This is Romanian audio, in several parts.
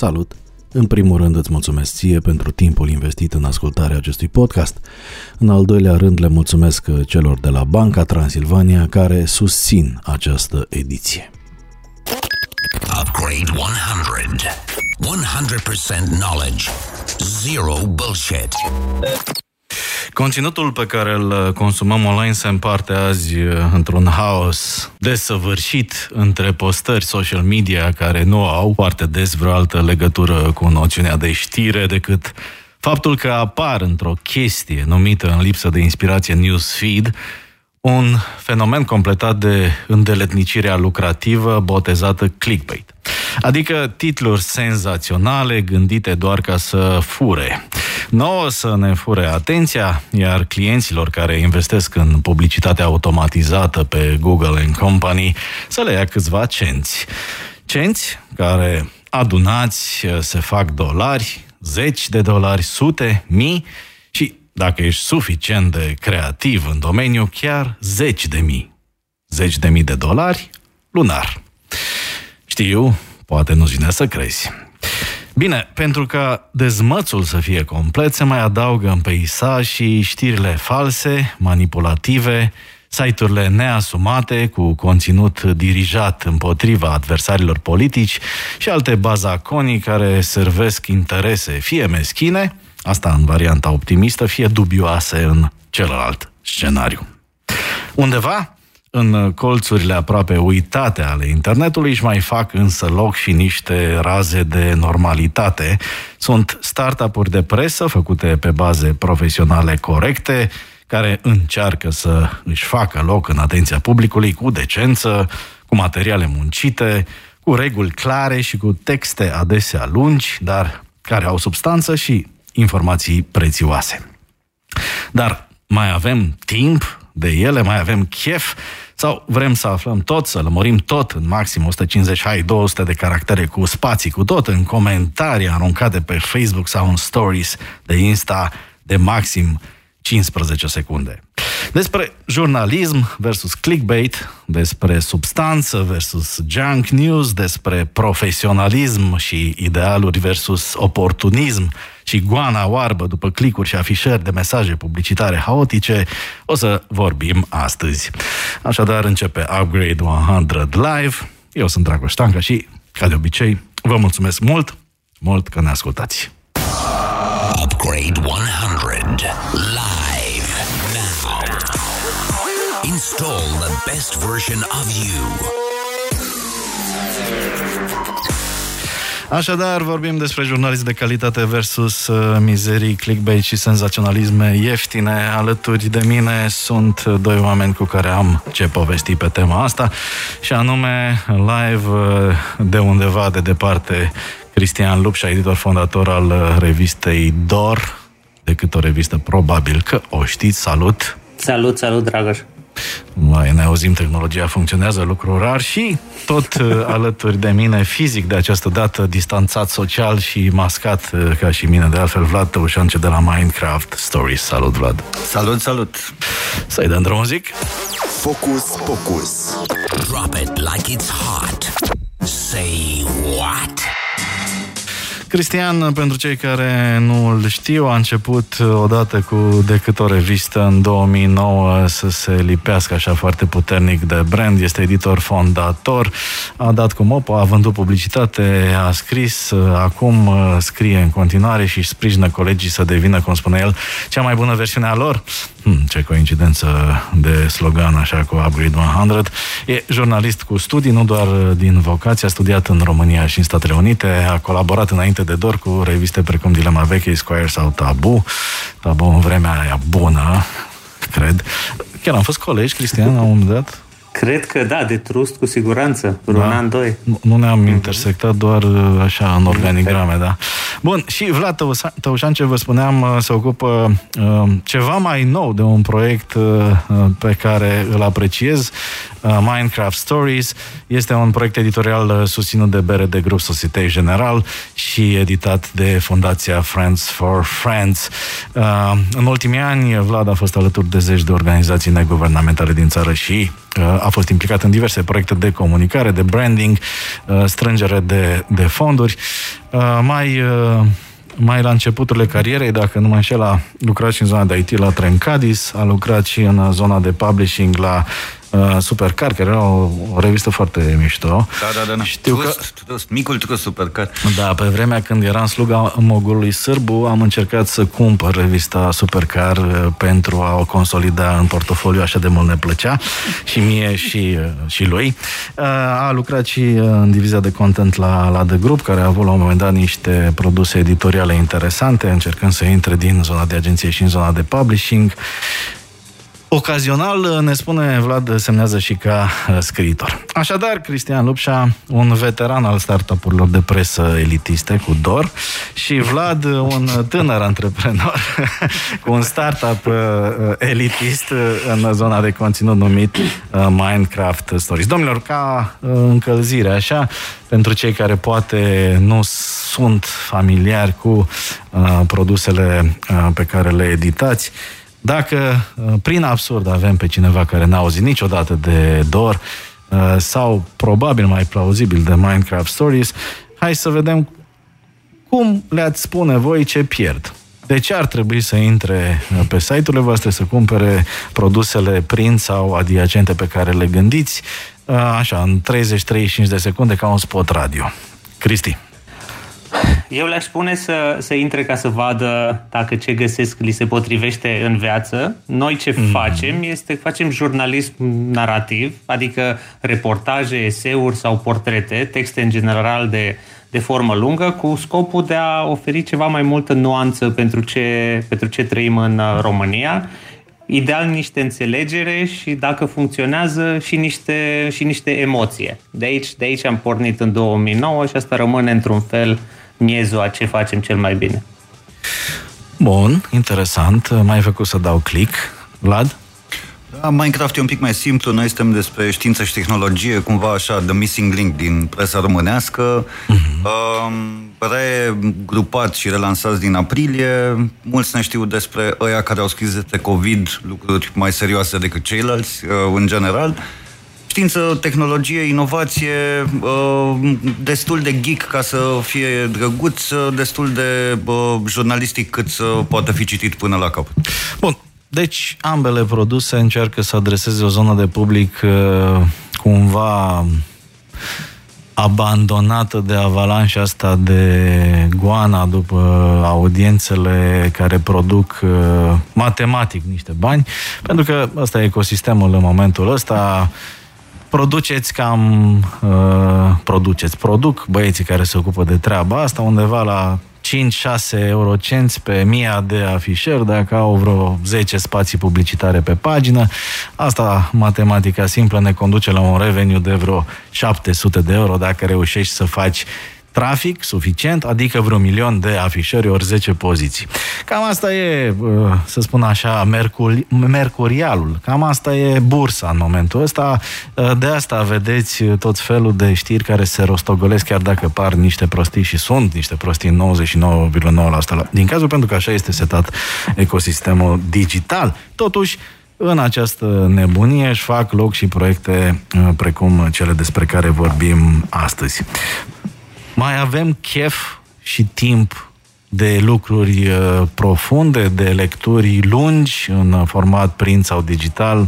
Salut! În primul rând îți mulțumesc ție pentru timpul investit în ascultarea acestui podcast. În al doilea rând le mulțumesc celor de la Banca Transilvania care susțin această ediție. Upgrade 100. 100% knowledge. Zero bullshit. Conținutul pe care îl consumăm online se împarte azi uh, într-un haos desăvârșit între postări social media care nu au foarte des vreo altă legătură cu noțiunea de știre decât faptul că apar într-o chestie numită în lipsă de inspirație newsfeed un fenomen completat de îndeletnicirea lucrativă botezată clickbait. Adică titluri senzaționale gândite doar ca să fure. Nouă să ne fure atenția, iar clienților care investesc în publicitatea automatizată pe Google and Company să le ia câțiva cenți. Cenți care adunați se fac dolari, zeci de dolari, sute, mii și dacă ești suficient de creativ în domeniu, chiar zeci de mii. Zeci de mii de dolari lunar. Știu, poate nu-ți vine să crezi. Bine, pentru ca dezmățul să fie complet, se mai adaugă în peisaj și știrile false, manipulative, site-urile neasumate cu conținut dirijat împotriva adversarilor politici și alte bazaconii care servesc interese fie meschine, Asta în varianta optimistă, fie dubioase în celălalt scenariu. Undeva, în colțurile aproape uitate ale internetului își mai fac însă loc și niște raze de normalitate. Sunt startup-uri de presă făcute pe baze profesionale corecte, care încearcă să își facă loc în atenția publicului cu decență, cu materiale muncite, cu reguli clare și cu texte adesea lungi, dar care au substanță și informații prețioase. Dar mai avem timp de ele, mai avem chef sau vrem să aflăm tot, să lămurim tot în maxim 150, hai 200 de caractere cu spații, cu tot în comentarii aruncate pe Facebook sau în stories de Insta de maxim 15 secunde. Despre jurnalism versus clickbait, despre substanță versus junk news, despre profesionalism și idealuri versus oportunism și goana oarbă după clicuri și afișări de mesaje publicitare haotice, o să vorbim astăzi. Așadar începe Upgrade 100 Live. Eu sunt Dragoș Tanca și, ca de obicei, vă mulțumesc mult, mult că ne ascultați. Upgrade 100 Live now. Install the best version of you. Așadar, vorbim despre jurnalism de calitate versus uh, mizerii, clickbait și senzaționalisme ieftine. Alături de mine sunt doi oameni cu care am ce povesti pe tema asta și anume live uh, de undeva de departe Cristian Lupșa, editor fondator al uh, revistei DOR, decât o revistă probabil că o știți. Salut! Salut, salut, Dragoș! Mai ne auzim, tehnologia funcționează, lucru rar și tot uh, alături de mine, fizic de această dată, distanțat social și mascat uh, ca și mine, de altfel Vlad Tăușance de la Minecraft Stories. Salut, Vlad! Salut, salut! Să-i dăm drum zic? Focus, focus. Drop it like it's hot. Say what? Cristian, pentru cei care nu îl știu, a început odată cu decât o revistă în 2009 să se lipească așa foarte puternic de brand. Este editor fondator, a dat cu mopă, a vândut publicitate, a scris, acum scrie în continuare și sprijină colegii să devină, cum spune el, cea mai bună versiune a lor. Hmm, ce coincidență de slogan așa cu Upgrade 100. E jurnalist cu studii, nu doar din vocație, a studiat în România și în Statele Unite, a colaborat înainte de dor cu reviste precum Dilema Veche, Squire sau Tabu. Tabu în vremea aia bună, cred. Chiar am fost colegi, Cristian, la un moment dat. Cred că da, de trust cu siguranță, da. un an, doi. Nu, nu ne-am mm-hmm. intersectat doar uh, așa în organigrame, da. Bun, și Vlad Tăușan, ce vă spuneam, uh, se ocupă uh, ceva mai nou de un proiect uh, uh pe care îl apreciez, uh, Minecraft Stories. Este un proiect editorial susținut de BRD Group Societe General și editat de Fundația Friends for Friends. Uh, în ultimii ani, Vlad a fost alături de zeci de organizații neguvernamentale din țară și a fost implicat în diverse proiecte de comunicare, de branding, strângere de, de fonduri. Uh, mai, uh, mai la începuturile carierei, dacă nu mă înșel, a lucrat și în zona de IT la Trencadis, a lucrat și în zona de publishing la uh, Supercar, care era o, o revistă foarte mișto. Da, da, da. Știu trust, că... trust, micul trust Supercar. Da, pe vremea când eram sluga mogului sârbu, am încercat să cumpăr revista Supercar uh, pentru a o consolida în portofoliu, așa de mult ne plăcea, și mie și, uh, și lui. Uh, A lucrat și uh, în divizia de content la, la The Group, care a avut la un moment dat niște produse editoriale interesante, încercând să intre din zona de agenție și în zona de publishing. Ocazional, ne spune Vlad, semnează și ca uh, scriitor. Așadar, Cristian Lupșa, un veteran al startup-urilor de presă elitiste cu DOR și Vlad, un tânăr antreprenor cu un startup uh, uh, elitist uh, în zona de conținut numit uh, Minecraft Stories. Domnilor, ca uh, încălzire, așa, pentru cei care poate nu sunt familiari cu uh, produsele uh, pe care le editați, dacă uh, prin absurd avem pe cineva care n-a auzit niciodată de DOR uh, sau probabil mai plauzibil de Minecraft Stories, hai să vedem cum le-ați spune voi ce pierd. De ce ar trebui să intre uh, pe site-urile voastre să cumpere produsele print sau adiacente pe care le gândiți, așa, în 30-35 de secunde ca un spot radio. Cristi. Eu le-aș spune să, să intre ca să vadă dacă ce găsesc li se potrivește în viață. Noi ce mm. facem este facem jurnalism narrativ, adică reportaje, eseuri sau portrete, texte în general de, de formă lungă, cu scopul de a oferi ceva mai multă nuanță pentru ce, pentru ce trăim în uh, România ideal niște înțelegere și dacă funcționează și niște, și niște emoție. De aici, de aici am pornit în 2009 și asta rămâne într-un fel miezul a ce facem cel mai bine. Bun, interesant. Mai făcut să dau click. Vlad? Da, Minecraft e un pic mai simplu. Noi suntem despre știință și tehnologie, cumva așa, the missing link din presa românească. Uh-huh. Uh, regrupat și relansați din aprilie. Mulți ne știu despre ăia care au scris despre COVID lucruri mai serioase decât ceilalți, uh, în general. Știință, tehnologie, inovație, uh, destul de geek ca să fie drăguț, destul de uh, jurnalistic cât să poată fi citit până la capăt. Bun, deci ambele produse încearcă să adreseze o zonă de public cumva abandonată de avalanșa asta de goana după audiențele care produc uh, matematic niște bani, pentru că ăsta e ecosistemul în momentul ăsta. Produceți cam, uh, produceți, produc băieții care se ocupă de treaba asta undeva la 5-6 eurocenți pe mia de afișări, dacă au vreo 10 spații publicitare pe pagină. Asta, matematica simplă, ne conduce la un revenue de vreo 700 de euro dacă reușești să faci trafic suficient, adică vreo milion de afișări ori 10 poziții. Cam asta e, uh, să spun așa, mercuri, mercurialul. Cam asta e bursa în momentul ăsta. Uh, de asta vedeți tot felul de știri care se rostogolesc, chiar dacă par niște prostii și sunt niște prostii 99,9% din cazul, pentru că așa este setat ecosistemul digital. Totuși, în această nebunie își fac loc și proiecte uh, precum cele despre care vorbim astăzi mai avem chef și timp de lucruri uh, profunde, de lecturi lungi în format print sau digital?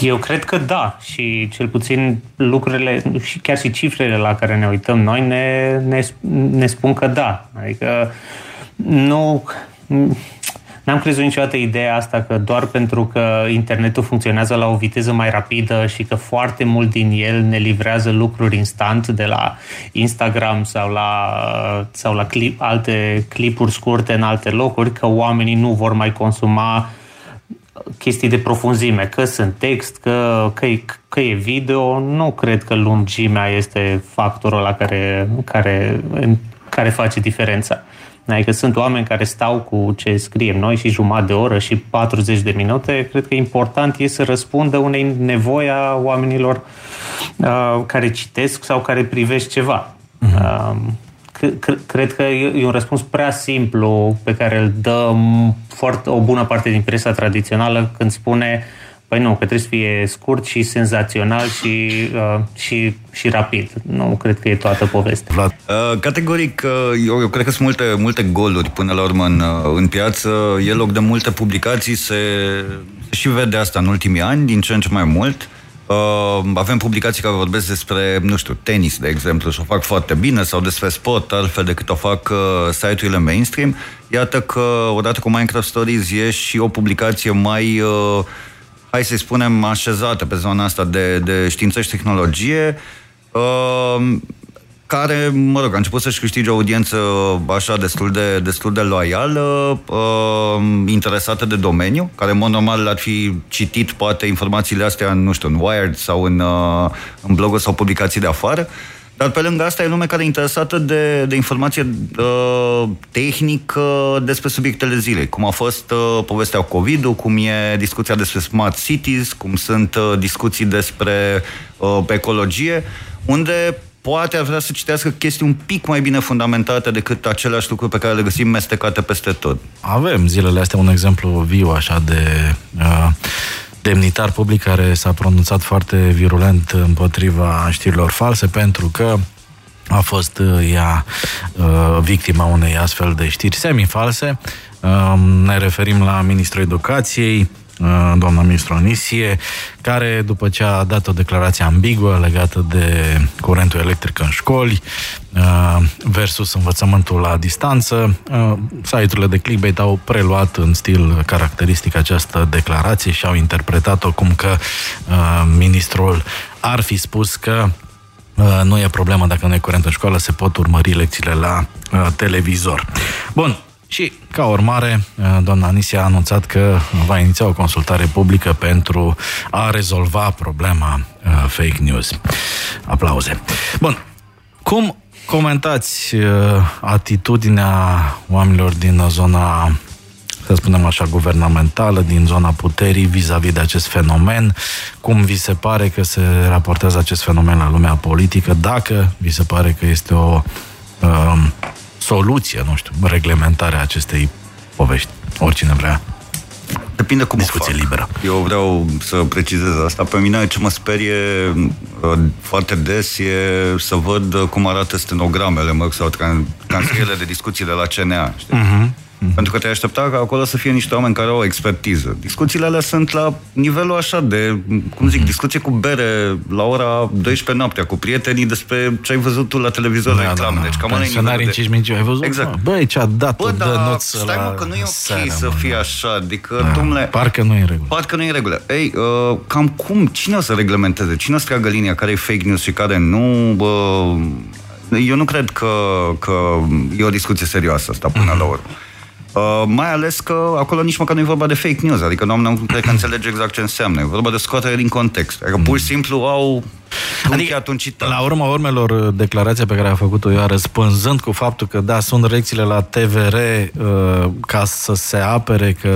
Eu cred că da și cel puțin lucrurile și chiar și cifrele la care ne uităm noi ne, ne, ne spun că da. Adică nu N-am crezut niciodată ideea asta că doar pentru că internetul funcționează la o viteză mai rapidă și că foarte mult din el ne livrează lucruri instant de la Instagram sau la, sau la clip, alte clipuri scurte în alte locuri, că oamenii nu vor mai consuma chestii de profunzime, că sunt text, că, că, e, că e video, nu cred că lungimea este factorul la care, care, care face diferența. Adică sunt oameni care stau cu ce scriem noi și jumătate de oră și 40 de minute. Cred că important e să răspundă unei nevoi a oamenilor uh, care citesc sau care privesc ceva. Uh-huh. Uh, cred că e un răspuns prea simplu pe care îl dă foarte, o bună parte din presa tradițională când spune Păi nu, că trebuie să fie scurt și senzațional și, uh, și, și rapid. Nu cred că e toată povestea. Uh, categoric, uh, eu, eu cred că sunt multe, multe goluri până la urmă în, uh, în piață. E loc de multe publicații, se, se și vede asta în ultimii ani, din ce în ce mai mult. Uh, avem publicații care vorbesc despre, nu știu, tenis, de exemplu, și o fac foarte bine, sau despre sport, altfel decât o fac uh, site-urile mainstream. Iată că, odată cu Minecraft Stories, e și o publicație mai... Uh, hai să-i spunem, așezată pe zona asta de, de știință și tehnologie, uh, care, mă rog, a început să-și câștige o audiență așa destul de, destul de loială, uh, interesată de domeniu, care, în mod normal, ar fi citit poate informațiile astea, nu știu, în Wired sau în, uh, în bloguri sau publicații de afară, dar pe lângă asta e lume care e interesată de, de informație uh, tehnică despre subiectele zilei, cum a fost uh, povestea cu covid cum e discuția despre smart cities, cum sunt uh, discuții despre uh, ecologie, unde poate ar vrea să citească chestii un pic mai bine fundamentate decât aceleași lucruri pe care le găsim mestecate peste tot. Avem zilele astea un exemplu viu așa de uh, demnitar public care s-a pronunțat foarte virulent împotriva știrilor false pentru că a fost uh, ea uh, victima unei astfel de știri semi-false. Uh, ne referim la Ministrul Educației, Uh, doamna ministru Anisie, care după ce a dat o declarație ambiguă legată de curentul electric în școli uh, versus învățământul la distanță, uh, site-urile de clickbait au preluat în stil caracteristic această declarație și au interpretat-o cum că ministrul ar fi spus că nu e problemă dacă nu e curent în școală, se pot urmări lecțiile la televizor. Bun, și, ca urmare, doamna Anisia a anunțat că va iniția o consultare publică pentru a rezolva problema uh, fake news. Aplauze. Bun. Cum comentați uh, atitudinea oamenilor din zona să spunem așa, guvernamentală, din zona puterii vis-a-vis de acest fenomen, cum vi se pare că se raportează acest fenomen la lumea politică, dacă vi se pare că este o uh, soluție, nu știu, reglementarea acestei povești. Oricine vrea. Depinde cum Discuție o fac. liberă. Eu vreau să precizez asta. Pe mine ce mă sperie uh, foarte des e să văd cum arată stenogramele, mă, sau transcrierile de discuții de la CNA. Știi? Uh-huh. Mm-hmm. Pentru că te aștepta ca acolo să fie niște oameni care au expertiză. Discuțiile alea sunt la nivelul așa de, cum zic, mm-hmm. discuție cu bere la ora 12 noaptea, cu prietenii despre ce ai văzut tu la televizor da, la reclamă. Da, da. Deci cam Pensionarii în 5 minute, ai văzut? Exact. Băi, ce-a dat Bă, da, stai mă, că nu e ok seara, să fie așa. Adică, da, domnule... Parcă nu e în regulă. Parcă nu e în regulă. Ei, uh, cam cum? Cine o să reglementeze? Cine o să tragă linia care e fake news și care nu? Uh, eu nu cred că, că e o discuție serioasă asta până mm-hmm. la urmă. Uh, mai ales că acolo nici măcar nu e vorba de fake news, adică nu, nu cred că înțelege exact ce înseamnă. E vorba de scoatere din context. Adică pur și simplu au Adică, atunci la urma urmelor, declarația pe care a făcut-o eu, răspunzând cu faptul că, da, sunt reacțiile la TVR uh, ca să se apere că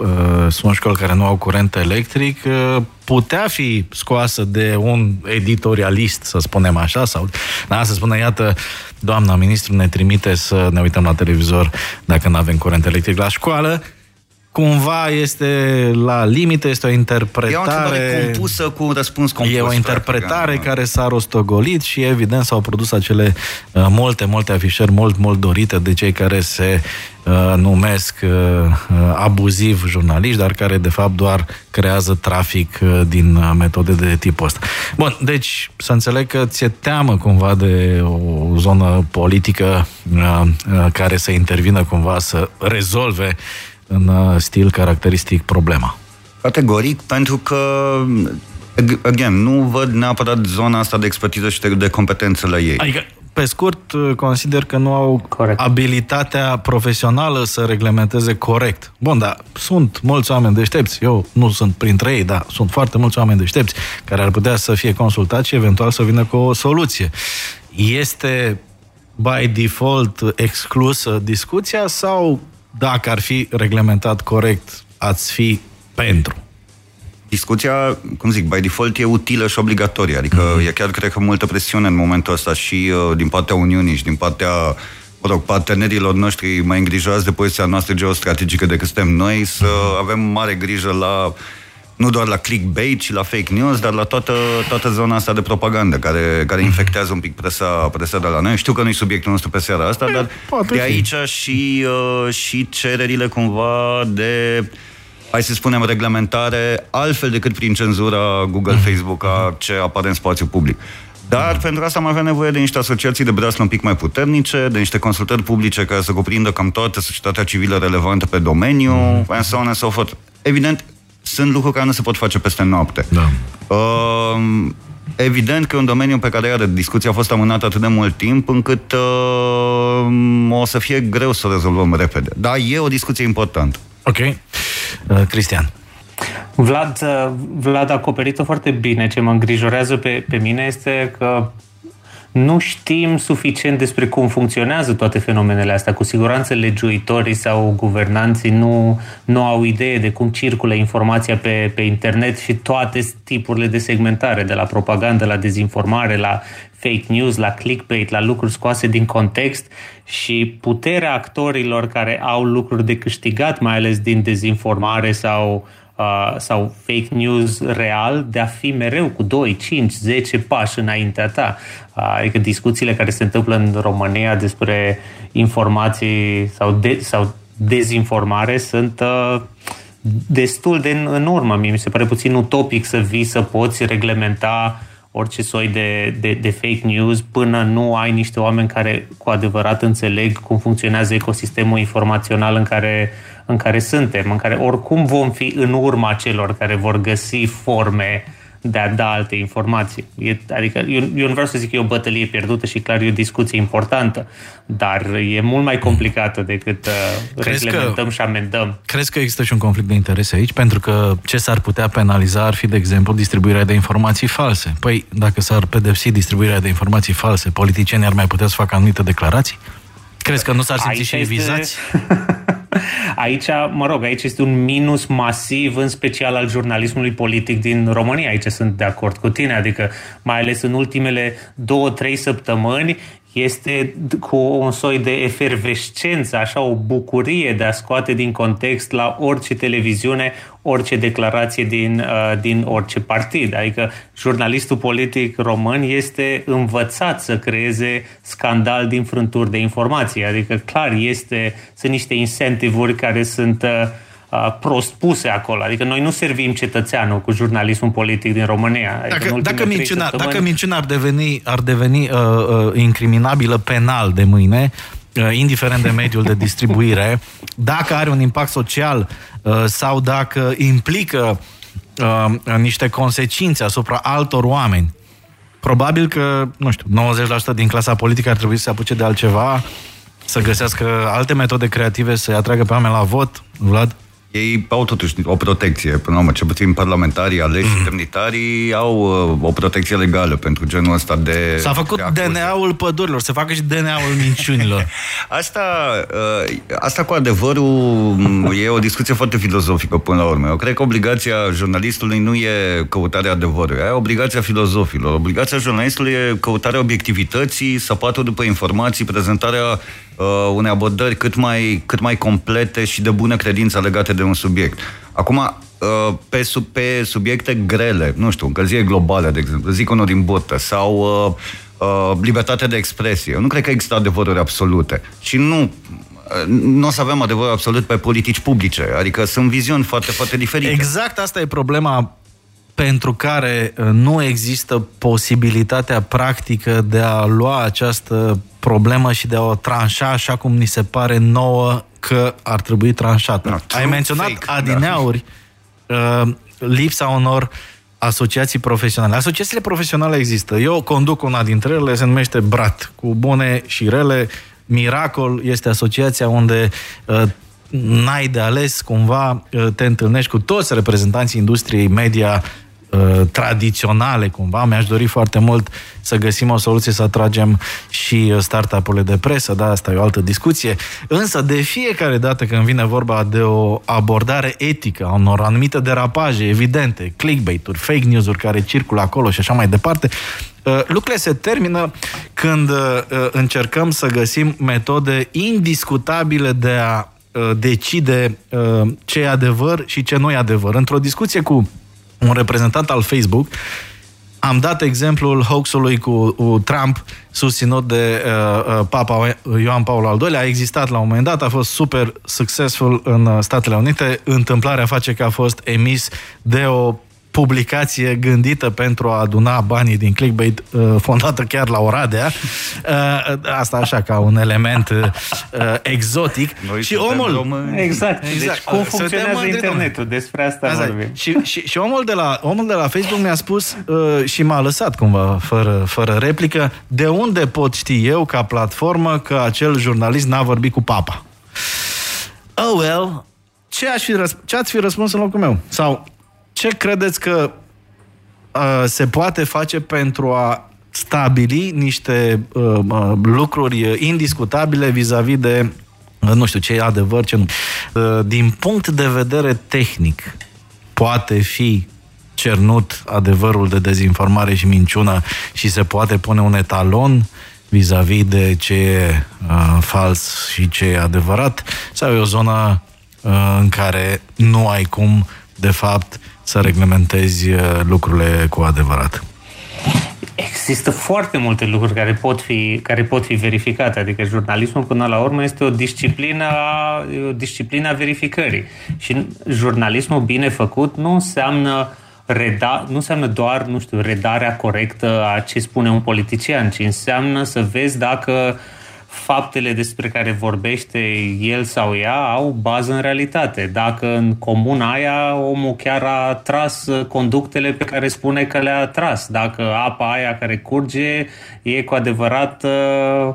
uh, sunt școli care nu au curent electric, uh, putea fi scoasă de un editorialist, să spunem așa, sau, da, să spună, iată, doamna ministru ne trimite să ne uităm la televizor dacă nu avem curent electric la școală, cumva este la limite, este o interpretare... E o compusă cu un răspuns compus. E o interpretare practic, da. care s-a rostogolit și evident s-au produs acele uh, multe, multe afișări mult, mult dorite de cei care se uh, numesc uh, uh, abuziv jurnaliști, dar care de fapt doar creează trafic uh, din uh, metode de tipul ăsta. Bun, deci să înțeleg că ți-e teamă cumva de o zonă politică uh, uh, care să intervină cumva să rezolve în uh, stil caracteristic problema. Categoric, pentru că again, nu văd neapărat zona asta de expertiză și de competențele ei. Adică, pe scurt, uh, consider că nu au corect. abilitatea profesională să reglementeze corect. Bun, dar sunt mulți oameni deștepți, eu nu sunt printre ei, dar sunt foarte mulți oameni deștepți care ar putea să fie consultați și eventual să vină cu o soluție. Este by default exclusă discuția sau dacă ar fi reglementat corect, ați fi pentru? Discuția, cum zic, by default e utilă și obligatorie. Adică mm-hmm. e chiar, cred că, multă presiune în momentul ăsta și uh, din partea Uniunii și din partea mă rog, partenerilor noștri mai îngrijorați de poziția noastră geostrategică decât suntem noi, să mm-hmm. avem mare grijă la nu doar la clickbait, ci la fake news, dar la toată, toată zona asta de propagandă care, care infectează un pic presa, presa de la noi. Știu că nu e subiectul nostru pe seara asta, dar de aici și, uh, și cererile cumva de hai să spunem, reglementare altfel decât prin cenzura Google, mm. Facebook, a ce apare în spațiu public. Dar mm. pentru asta am avea nevoie de niște asociații de breaslă un pic mai puternice, de niște consultări publice care să cuprindă cam toată societatea civilă relevantă pe domeniu, mm. and so on and so forth. Evident, sunt lucruri care nu se pot face peste noapte. Da. Uh, evident că e un domeniu pe care iară, discuția a fost amânată atât de mult timp încât uh, o să fie greu să o rezolvăm repede. Dar e o discuție importantă. Ok. Uh, Cristian. Vlad, uh, Vlad a acoperit-o foarte bine. Ce mă îngrijorează pe, pe mine este că nu știm suficient despre cum funcționează toate fenomenele astea. Cu siguranță legiuitorii sau guvernanții nu, nu au idee de cum circulă informația pe, pe internet și toate tipurile de segmentare, de la propagandă, la dezinformare, la fake news, la clickbait, la lucruri scoase din context și puterea actorilor care au lucruri de câștigat, mai ales din dezinformare sau uh, sau fake news real de a fi mereu cu 2, 5, 10 pași înaintea ta. Uh, adică discuțiile care se întâmplă în România despre informații sau, de, sau dezinformare sunt uh, destul de în, în urmă. Mie mi se pare puțin utopic să vii să poți reglementa orice soi de, de, de fake news până nu ai niște oameni care cu adevărat înțeleg cum funcționează ecosistemul informațional în care în care suntem, în care oricum vom fi în urma celor care vor găsi forme de a da alte informații. E, adică eu, eu nu vreau să zic că e o bătălie pierdută și clar e o discuție importantă, dar e mult mai complicată decât uh, reglementăm că, și amendăm. Crezi că există și un conflict de interese aici? Pentru că ce s-ar putea penaliza ar fi, de exemplu, distribuirea de informații false. Păi, dacă s-ar pedepsi distribuirea de informații false, politicienii ar mai putea să facă anumite declarații? Crezi că nu s-ar simți aici și este... vizați? Aici, mă rog, aici este un minus masiv, în special al jurnalismului politic din România. Aici sunt de acord cu tine, adică mai ales în ultimele două, trei săptămâni, este cu un soi de efervescență, așa o bucurie de a scoate din context la orice televiziune, orice declarație din, uh, din orice partid. Adică jurnalistul politic român este învățat să creeze scandal din frânturi de informații. Adică clar este, sunt niște incentivuri care sunt uh, uh, prost puse acolo. Adică noi nu servim cetățeanul cu jurnalismul politic din România. Adică dacă, dacă, minciuna, săptămâni... dacă minciuna ar deveni, ar deveni uh, uh, incriminabilă penal de mâine, uh, indiferent de mediul de distribuire, dacă are un impact social uh, sau dacă implică uh, niște consecințe asupra altor oameni, probabil că, nu știu, 90% din clasa politică ar trebui să se apuce de altceva, să găsească alte metode creative să-i atragă pe oameni la vot, Vlad? Ei au totuși o protecție, până la urmă, cel puțin parlamentarii, aleși, mm. demnitarii, au uh, o protecție legală pentru genul ăsta de... S-a făcut DNA-ul pădurilor, se facă și DNA-ul minciunilor. asta, uh, asta cu adevărul mm, e o discuție foarte filozofică până la urmă. Eu cred că obligația jurnalistului nu e căutarea adevărului, e obligația filozofilor. Obligația jurnalistului e căutarea obiectivității, săpatul după informații, prezentarea uh, unei abordări cât mai, cât mai complete și de bună credință legate de un subiect. Acum, uh, pe, sub, pe subiecte grele, nu știu, încălzire globală, de exemplu, zic unul din botă, sau uh, uh, libertate de expresie. Eu nu cred că există adevăruri absolute. Și nu uh, nu o să avem adevăr absolut pe politici publice. Adică sunt viziuni foarte, foarte diferite. Exact asta e problema pentru care uh, nu există posibilitatea practică de a lua această problemă și de a o tranșa așa cum ni se pare nouă că ar trebui tranșată. No, Ai menționat fake, adineauri da. uh, lipsa unor asociații profesionale. Asociațiile profesionale există. Eu conduc una dintre ele, se numește BRAT, cu bune și rele. Miracol este asociația unde uh, n-ai de ales, cumva uh, te întâlnești cu toți reprezentanții industriei media Uh, tradiționale cumva. Mi-aș dori foarte mult să găsim o soluție să atragem și startup-urile de presă, da, asta e o altă discuție. Însă de fiecare dată când vine vorba de o abordare etică a unor anumite derapaje evidente, clickbait-uri, fake news-uri care circulă acolo și așa mai departe, uh, lucrurile se termină când uh, încercăm să găsim metode indiscutabile de a decide ce e adevăr și ce nu e adevăr. Într-o discuție cu un reprezentant al Facebook am dat exemplul hoaxului cu, cu Trump susținut de uh, uh Papa Ioan Paul al II-lea. A existat la un moment dat, a fost super succesful în uh, Statele Unite. Întâmplarea face că a fost emis de o publicație gândită pentru a aduna banii din clickbait, uh, fondată chiar la Oradea. Uh, asta așa, ca un element uh, exotic. Noi și omul... Români. Exact. exact. Deci cum funcționează internetul? Despre asta exact. vorbim. Și, și, și omul, de la, omul de la Facebook mi-a spus și m-a lăsat cumva, fără, fără replică, de unde pot ști eu, ca platformă, că acel jurnalist n-a vorbit cu papa? Oh, well, ce, aș fi răsp- ce ați fi răspuns în locul meu? Sau ce credeți că uh, se poate face pentru a stabili niște uh, uh, lucruri indiscutabile vis-a-vis de uh, nu știu ce e adevăr, ce nu. Uh, din punct de vedere tehnic, poate fi cernut adevărul de dezinformare și minciună și se poate pune un etalon vis-a-vis de ce e uh, fals și ce e adevărat, sau e o zonă uh, în care nu ai cum, de fapt, să reglementezi uh, lucrurile cu adevărat? Există foarte multe lucruri care pot fi, care pot fi verificate, adică jurnalismul până la urmă este o disciplină, o disciplină a verificării. Și jurnalismul bine făcut nu înseamnă reda, nu înseamnă doar, nu știu, redarea corectă a ce spune un politician, ci înseamnă să vezi dacă uh, faptele despre care vorbește el sau ea au bază în realitate. Dacă în comuna aia omul chiar a tras conductele pe care spune că le-a tras, dacă apa aia care curge e cu adevărat uh,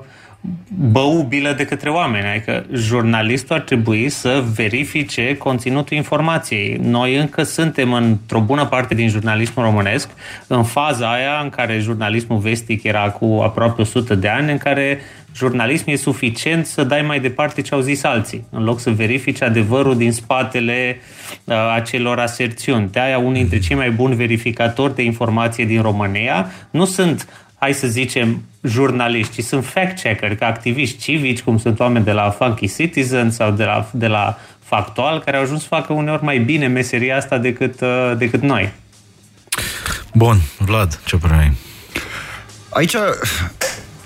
băubilă de către oameni. Adică jurnalistul ar trebui să verifice conținutul informației. Noi încă suntem într-o bună parte din jurnalismul românesc în faza aia în care jurnalismul vestic era cu aproape 100 de ani, în care jurnalism e suficient să dai mai departe ce au zis alții, în loc să verifici adevărul din spatele uh, acelor aserțiuni. De aia unii dintre cei mai buni verificatori de informație din România nu sunt hai să zicem, jurnaliști, ci sunt fact-checker, ca activiști civici, cum sunt oameni de la Funky Citizen sau de la, de la Factual, care au ajuns să facă uneori mai bine meseria asta decât, uh, decât noi. Bun, Vlad, ce părere ai? Aici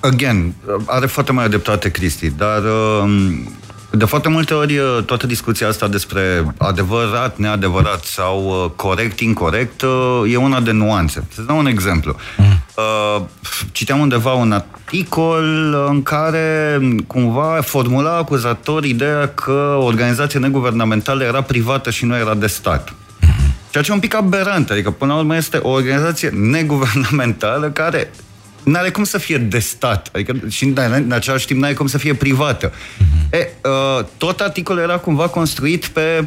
again, are foarte mai dreptate Cristi, dar um, de foarte multe ori uh, toată discuția asta despre adevărat, neadevărat sau uh, corect, incorrect uh, e una de nuanțe. Să dau un exemplu. Mm. Citeam undeva un articol în care cumva formula acuzator ideea că organizația neguvernamentală era privată și nu era de stat. Mm-hmm. Ceea ce e un pic aberant, adică până la urmă este o organizație neguvernamentală care n-are cum să fie de stat, adică și în același timp n-are cum să fie privată. Uh-huh. E, uh, tot articolul era cumva construit pe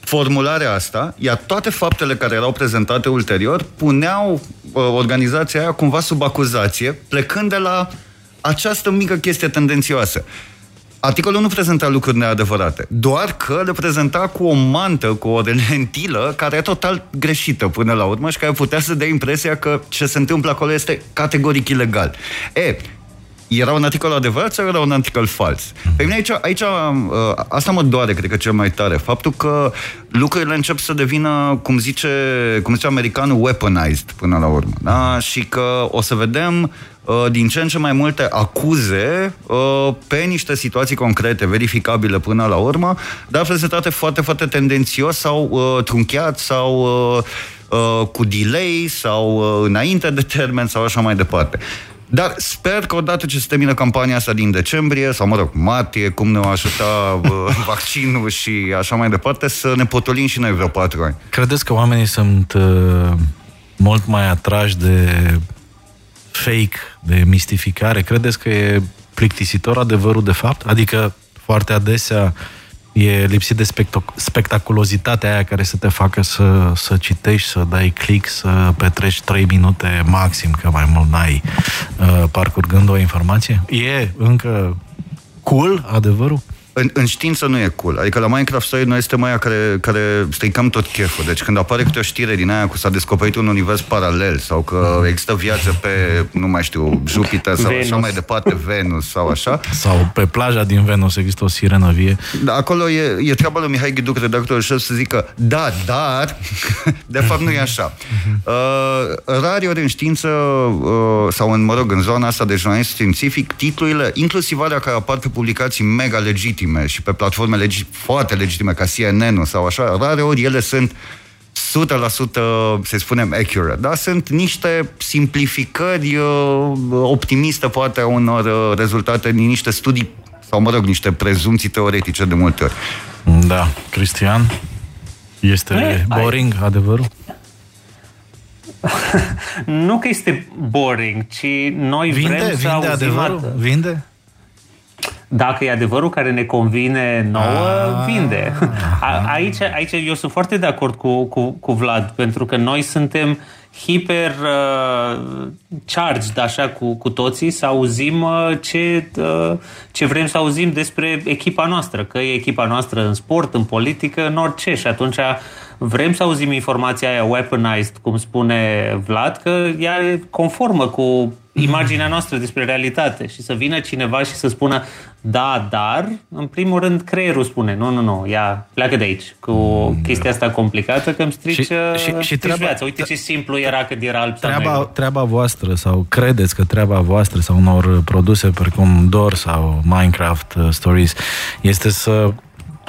formularea asta, iar toate faptele care erau prezentate ulterior puneau uh, organizația aia cumva sub acuzație, plecând de la această mică chestie tendențioasă. Articolul nu prezenta lucruri neadevărate, doar că le prezenta cu o mantă, cu o lentilă care e total greșită până la urmă și care putea să dea impresia că ce se întâmplă acolo este categoric ilegal. E, era un articol adevărat sau era un articol fals? Pe mine aici, aici uh, asta mă doare, cred că cel mai tare. Faptul că lucrurile încep să devină, cum zice, cum zice americanul, weaponized până la urmă. Da? Și că o să vedem uh, din ce în ce mai multe acuze uh, pe niște situații concrete, verificabile până la urmă, dar prezentate foarte, foarte tendențios sau trunchiat sau cu delay sau înainte de termen sau așa mai departe. Dar sper că odată ce se termină campania asta din decembrie, sau mă rog, martie, cum ne va ajuta vaccinul și așa mai departe, să ne potolim și noi vreo patru ani. Credeți că oamenii sunt uh, mult mai atrași de fake, de mistificare? Credeți că e plictisitor adevărul de fapt? Adică foarte adesea e lipsit de spectac- spectaculozitatea aia care să te facă să, să citești, să dai click, să petreci 3 minute maxim, că mai mult n-ai, uh, parcurgând o informație? E încă cool adevărul? În, în știință nu e cool. Adică la Minecraft Story noi suntem aia care, care stricăm tot cheful. Deci când apare câte o știre din aia cu s-a descoperit un univers paralel sau că există viață pe, nu mai știu, Jupiter sau Venus. așa mai departe, Venus sau așa. Sau pe plaja din Venus există o sirenă vie. Da, acolo e, e treaba lui Mihai Ghiduc, redactorul șef, să zică da, dar de fapt nu e așa. Uh, rari ori în știință uh, sau în, mă rog, în zona asta de jurnalist științific, titlurile, inclusiv alea care apar pe publicații mega legitime legitime și pe platforme legi, foarte legitime ca CNN-ul sau așa, rare ori ele sunt 100%, să spunem, accurate, dar sunt niște simplificări uh, optimiste, poate, a unor uh, rezultate din niște studii sau, mă rog, niște prezumții teoretice de multe ori. Da. Cristian? Este e, boring ai... adevărul? nu că este boring, ci noi vinde, vrem vinde să auzim adevărul? Vinde? Dacă e adevărul care ne convine nouă, ah, vinde. A, aici, aici eu sunt foarte de acord cu, cu, cu Vlad, pentru că noi suntem hiper uh, charged așa cu, cu toții să auzim uh, ce, uh, ce vrem să auzim despre echipa noastră, că e echipa noastră în sport, în politică, în orice și atunci vrem să auzim informația aia weaponized, cum spune Vlad, că ea e conformă cu imaginea noastră despre realitate și să vină cineva și să spună da, dar, în primul rând, creierul spune nu, nu, nu, ia, pleacă de aici cu mm, chestia asta complicată că îmi strici, și, și, și treaba, viața. Uite ce simplu era când era alb treaba, treaba voastră sau credeți că treaba voastră sau unor produse precum Dor sau Minecraft uh, Stories este să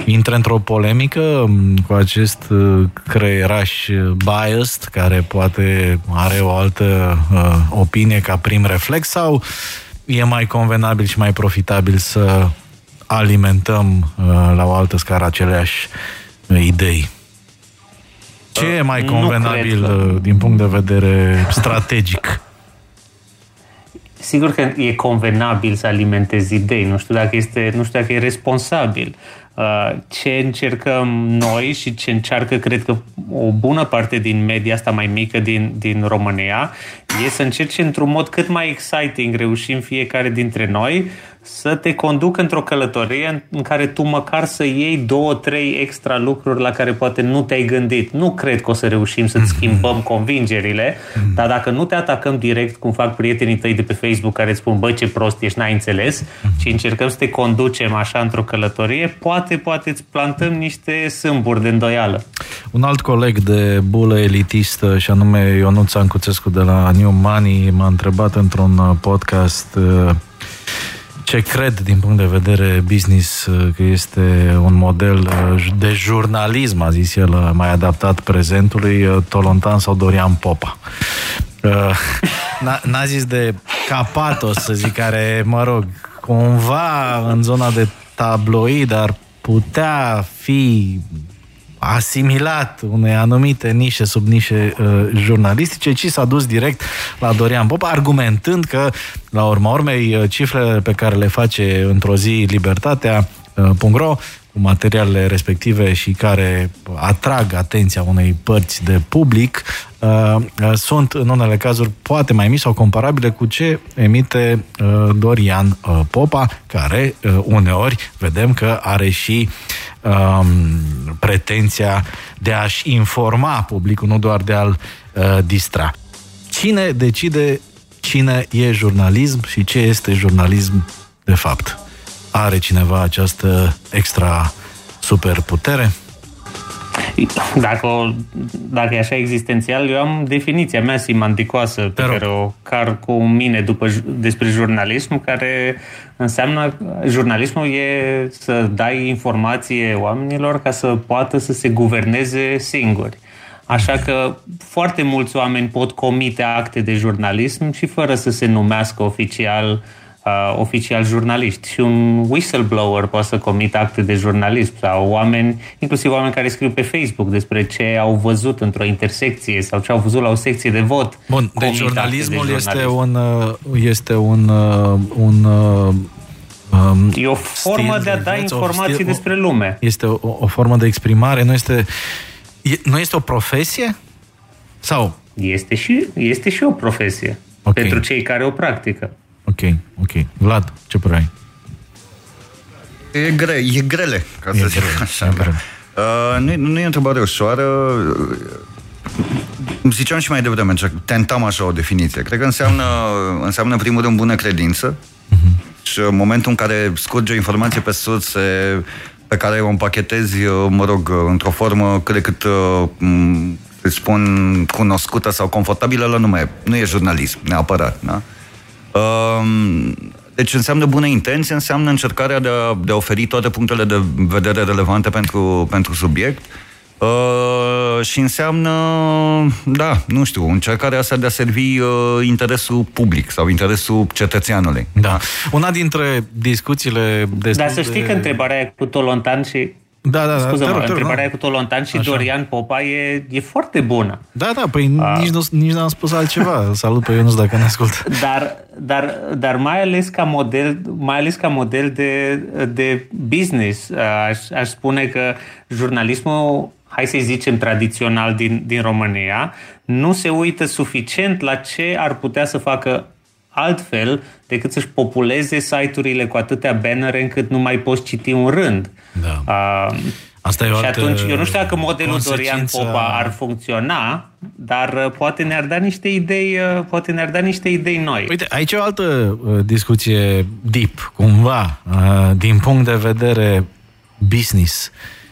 intre într-o polemică mm, cu acest uh, creieraș biased care poate are o altă uh, opinie ca prim reflex sau e mai convenabil și mai profitabil să alimentăm uh, la o altă scară aceleași uh, idei? Ce e mai convenabil că... din punct de vedere strategic? Sigur că e convenabil să alimentezi idei, nu știu dacă, este, nu știu dacă e responsabil. Uh, ce încercăm noi și ce încearcă, cred că, o bună parte din media asta mai mică din, din România, e să încerce într-un mod cât mai exciting, reușim fiecare dintre noi, să te conduc într-o călătorie în care tu măcar să iei două, trei extra lucruri la care poate nu te-ai gândit. Nu cred că o să reușim să-ți mhm. schimbăm convingerile, mhm. dar dacă nu te atacăm direct, cum fac prietenii tăi de pe Facebook care îți spun, băi, ce prost ești, n-ai înțeles, mhm. ci încercăm să te conducem așa într-o călătorie, poate, poate îți plantăm niște sâmburi de îndoială. Un alt coleg de bulă elitistă, și anume Ionuț Ancuțescu de la New Money, m-a întrebat într-un podcast ce cred din punct de vedere business uh, că este un model uh, de jurnalism, a zis el, uh, mai adaptat prezentului, Tolontan sau Dorian Popa. N-a zis de Capatos, să zic, care, mă rog, cumva în zona de tabloid ar putea fi asimilat unei anumite nișe sub nișe uh, jurnalistice, ci s-a dus direct la Dorian Popa, argumentând că, la urma urmei, uh, cifrele pe care le face într-o zi Libertatea, uh, .ro, cu materialele respective și care atrag atenția unei părți de public, uh, uh, sunt în unele cazuri poate mai mici sau comparabile cu ce emite uh, Dorian uh, Popa, care uh, uneori vedem că are și um, pretenția de a-și informa publicul, nu doar de a-l uh, distra. Cine decide cine e jurnalism și ce este jurnalism de fapt? Are cineva această extra superputere? Dacă, dacă e așa existențial, eu am definiția mea simanticoasă pe care o car cu mine după, despre jurnalism, care înseamnă jurnalismul e să dai informație oamenilor ca să poată să se guverneze singuri. Așa că foarte mulți oameni pot comite acte de jurnalism și fără să se numească oficial uh, uh, oficial jurnaliști și un whistleblower poate să comită acte de jurnalism sau oameni, inclusiv oameni care scriu pe Facebook despre ce au văzut într-o intersecție sau ce au văzut la o secție de vot. Bun, deci jurnalismul de este un, uh, este un, uh, un um, E o formă de a da informații stil, despre lume. Este o, o formă de exprimare, nu este, e, nu este o profesie? Sau? Este și, este și o profesie. Okay. Pentru cei care o practică. Ok, ok. Vlad, ce părere ai? E, gre, e grele, ca e să zic așa. E grele. Uh, nu, nu e o întrebare ușoară. Ziceam și mai devreme, tentam așa o definiție. Cred că înseamnă, înseamnă în primul rând bună credință uh-huh. și în momentul în care scurge o informație pe surse pe care o împachetezi, mă rog, într-o formă cât de cât îți spun cunoscută sau confortabilă, la nu, mai, nu e jurnalism, neapărat. Da? Um, deci înseamnă bună intenție, înseamnă încercarea de a, de a oferi toate punctele de vedere relevante pentru, pentru subiect uh, și înseamnă, da, nu știu, încercarea asta de a servi uh, interesul public sau interesul cetățeanului. Da. Una dintre discuțiile destul Dar să știi de... că întrebarea e cu Tolontan și da, da, da. Scuză, mă, întrebarea cu Tolontan și Așa. Dorian Popa e, e foarte bună. Da, da, păi A... nici, nu, nici n-am spus altceva. Salut pe Ionuț dacă ne ascultă. Dar, dar, dar mai ales ca model, mai ales ca model de, de business, aș, aș spune că jurnalismul hai să zicem, tradițional din, din România, nu se uită suficient la ce ar putea să facă altfel decât să-și populeze site-urile cu atâtea bannere încât nu mai poți citi un rând. Da. Uh, Asta e o și atunci, eu nu știu dacă modelul Dorian Popa ar funcționa, dar uh, poate ne-ar da niște idei, uh, poate ne-ar da niște idei noi. Uite, aici e o altă uh, discuție deep, cumva, uh, din punct de vedere business. Uh,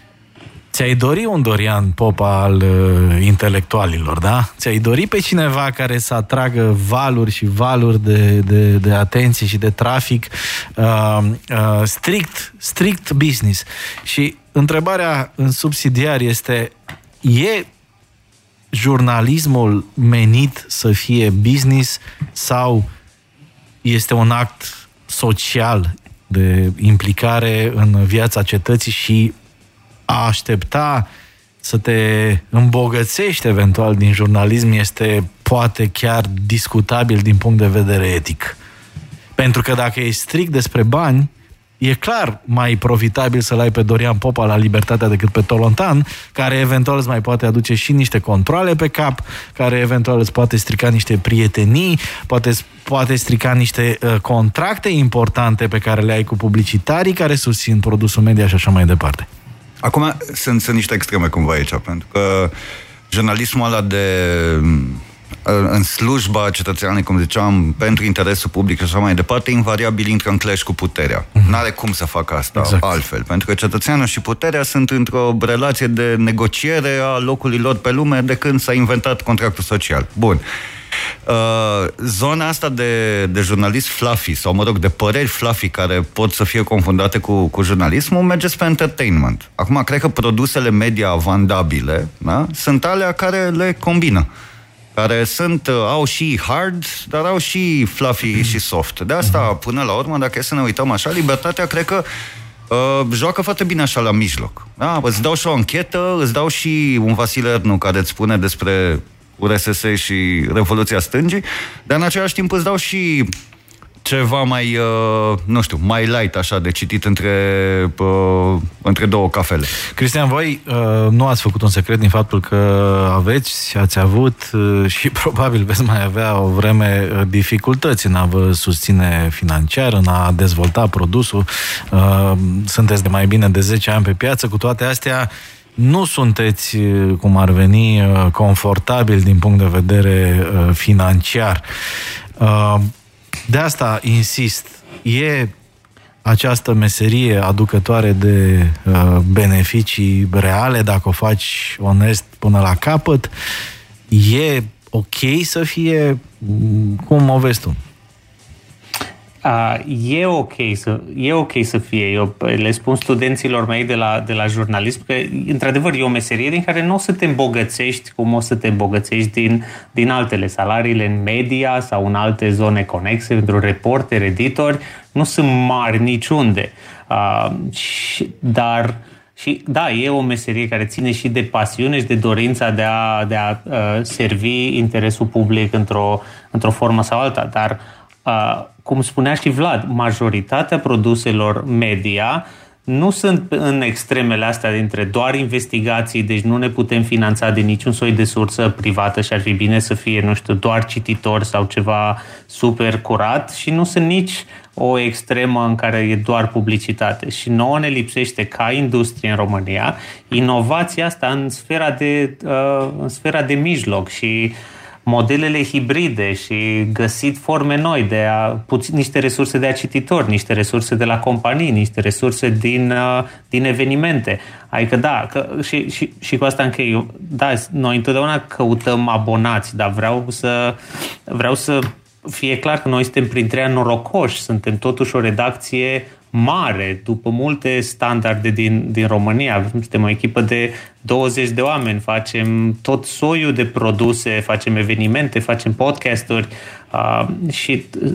Ți-ai dori un Dorian Popa al uh, intelectualilor, da? Ți-ai dori pe cineva care să atragă valuri și valuri de, de, de atenție și de trafic uh, uh, strict, strict business. Și întrebarea în subsidiar este e jurnalismul menit să fie business sau este un act social de implicare în viața cetății și a aștepta să te îmbogățești eventual din jurnalism este poate chiar discutabil din punct de vedere etic. Pentru că dacă e strict despre bani, e clar mai profitabil să-l ai pe Dorian Popa la Libertatea decât pe Tolontan, care eventual îți mai poate aduce și niște controle pe cap, care eventual îți poate strica niște prietenii, poate, poate strica niște uh, contracte importante pe care le ai cu publicitarii care susțin produsul media și așa mai departe. Acum sunt, sunt niște extreme cumva aici, pentru că jurnalismul ăla de în slujba cetățeanului, cum ziceam, pentru interesul public și așa mai departe, invariabil intră în clash cu puterea. Mm-hmm. N-are cum să facă asta exact. altfel, pentru că cetățeanul și puterea sunt într-o relație de negociere a locului lor pe lume de când s-a inventat contractul social. Bun. Uh, zona asta de, de jurnalist fluffy, sau mă rog, de păreri fluffy care pot să fie confundate cu, cu jurnalismul, merge spre entertainment. Acum, cred că produsele media vandabile da, sunt alea care le combină care sunt, uh, au și hard, dar au și fluffy și soft. De asta, până la urmă, dacă e să ne uităm așa, libertatea, cred că Uh, joacă foarte bine așa la mijloc. Da? Îți dau și o anchetă, îți dau și un Vasile Ernu care îți spune despre URSS și Revoluția Stângii, dar în același timp îți dau și ceva mai, uh, nu știu, mai light așa de citit între, uh, între două cafele. Cristian, voi uh, nu ați făcut un secret din faptul că aveți și ați avut uh, și probabil veți mai avea o vreme uh, dificultăți în a vă susține financiar, în a dezvolta produsul. Uh, sunteți de mai bine de 10 ani pe piață, cu toate astea nu sunteți, uh, cum ar veni, uh, confortabil din punct de vedere uh, financiar. De asta insist. E această meserie aducătoare de beneficii reale, dacă o faci onest până la capăt, e ok să fie cum o vezi tu? Uh, e, ok să, e ok să fie. Eu le spun studenților mei de la, de la jurnalism că, într-adevăr, e o meserie din care nu o să te îmbogățești cum o să te îmbogățești din, din altele. Salariile în media sau în alte zone conexe, pentru reporteri, editori, nu sunt mari niciunde. Uh, și, dar și da, e o meserie care ține și de pasiune și de dorința de a, de a uh, servi interesul public într-o, într-o formă sau alta, dar uh, cum spunea și Vlad, majoritatea produselor media nu sunt în extremele astea dintre doar investigații, deci nu ne putem finanța din niciun soi de sursă privată și ar fi bine să fie, nu știu, doar cititor sau ceva super curat și nu sunt nici o extremă în care e doar publicitate. Și nouă ne lipsește ca industrie în România inovația asta în sfera de, uh, în sfera de mijloc și modelele hibride și găsit forme noi de a, puțin, niște resurse de a cititori, niște resurse de la companii, niște resurse din, uh, din evenimente. Adică da, că, și, și, și cu asta închei. Da, noi întotdeauna căutăm abonați, dar vreau să, vreau să fie clar că noi suntem printre norocoși, suntem totuși o redacție mare, după multe standarde din, din România. Suntem o echipă de 20 de oameni, facem tot soiul de produse, facem evenimente, facem podcasturi uh, și uh,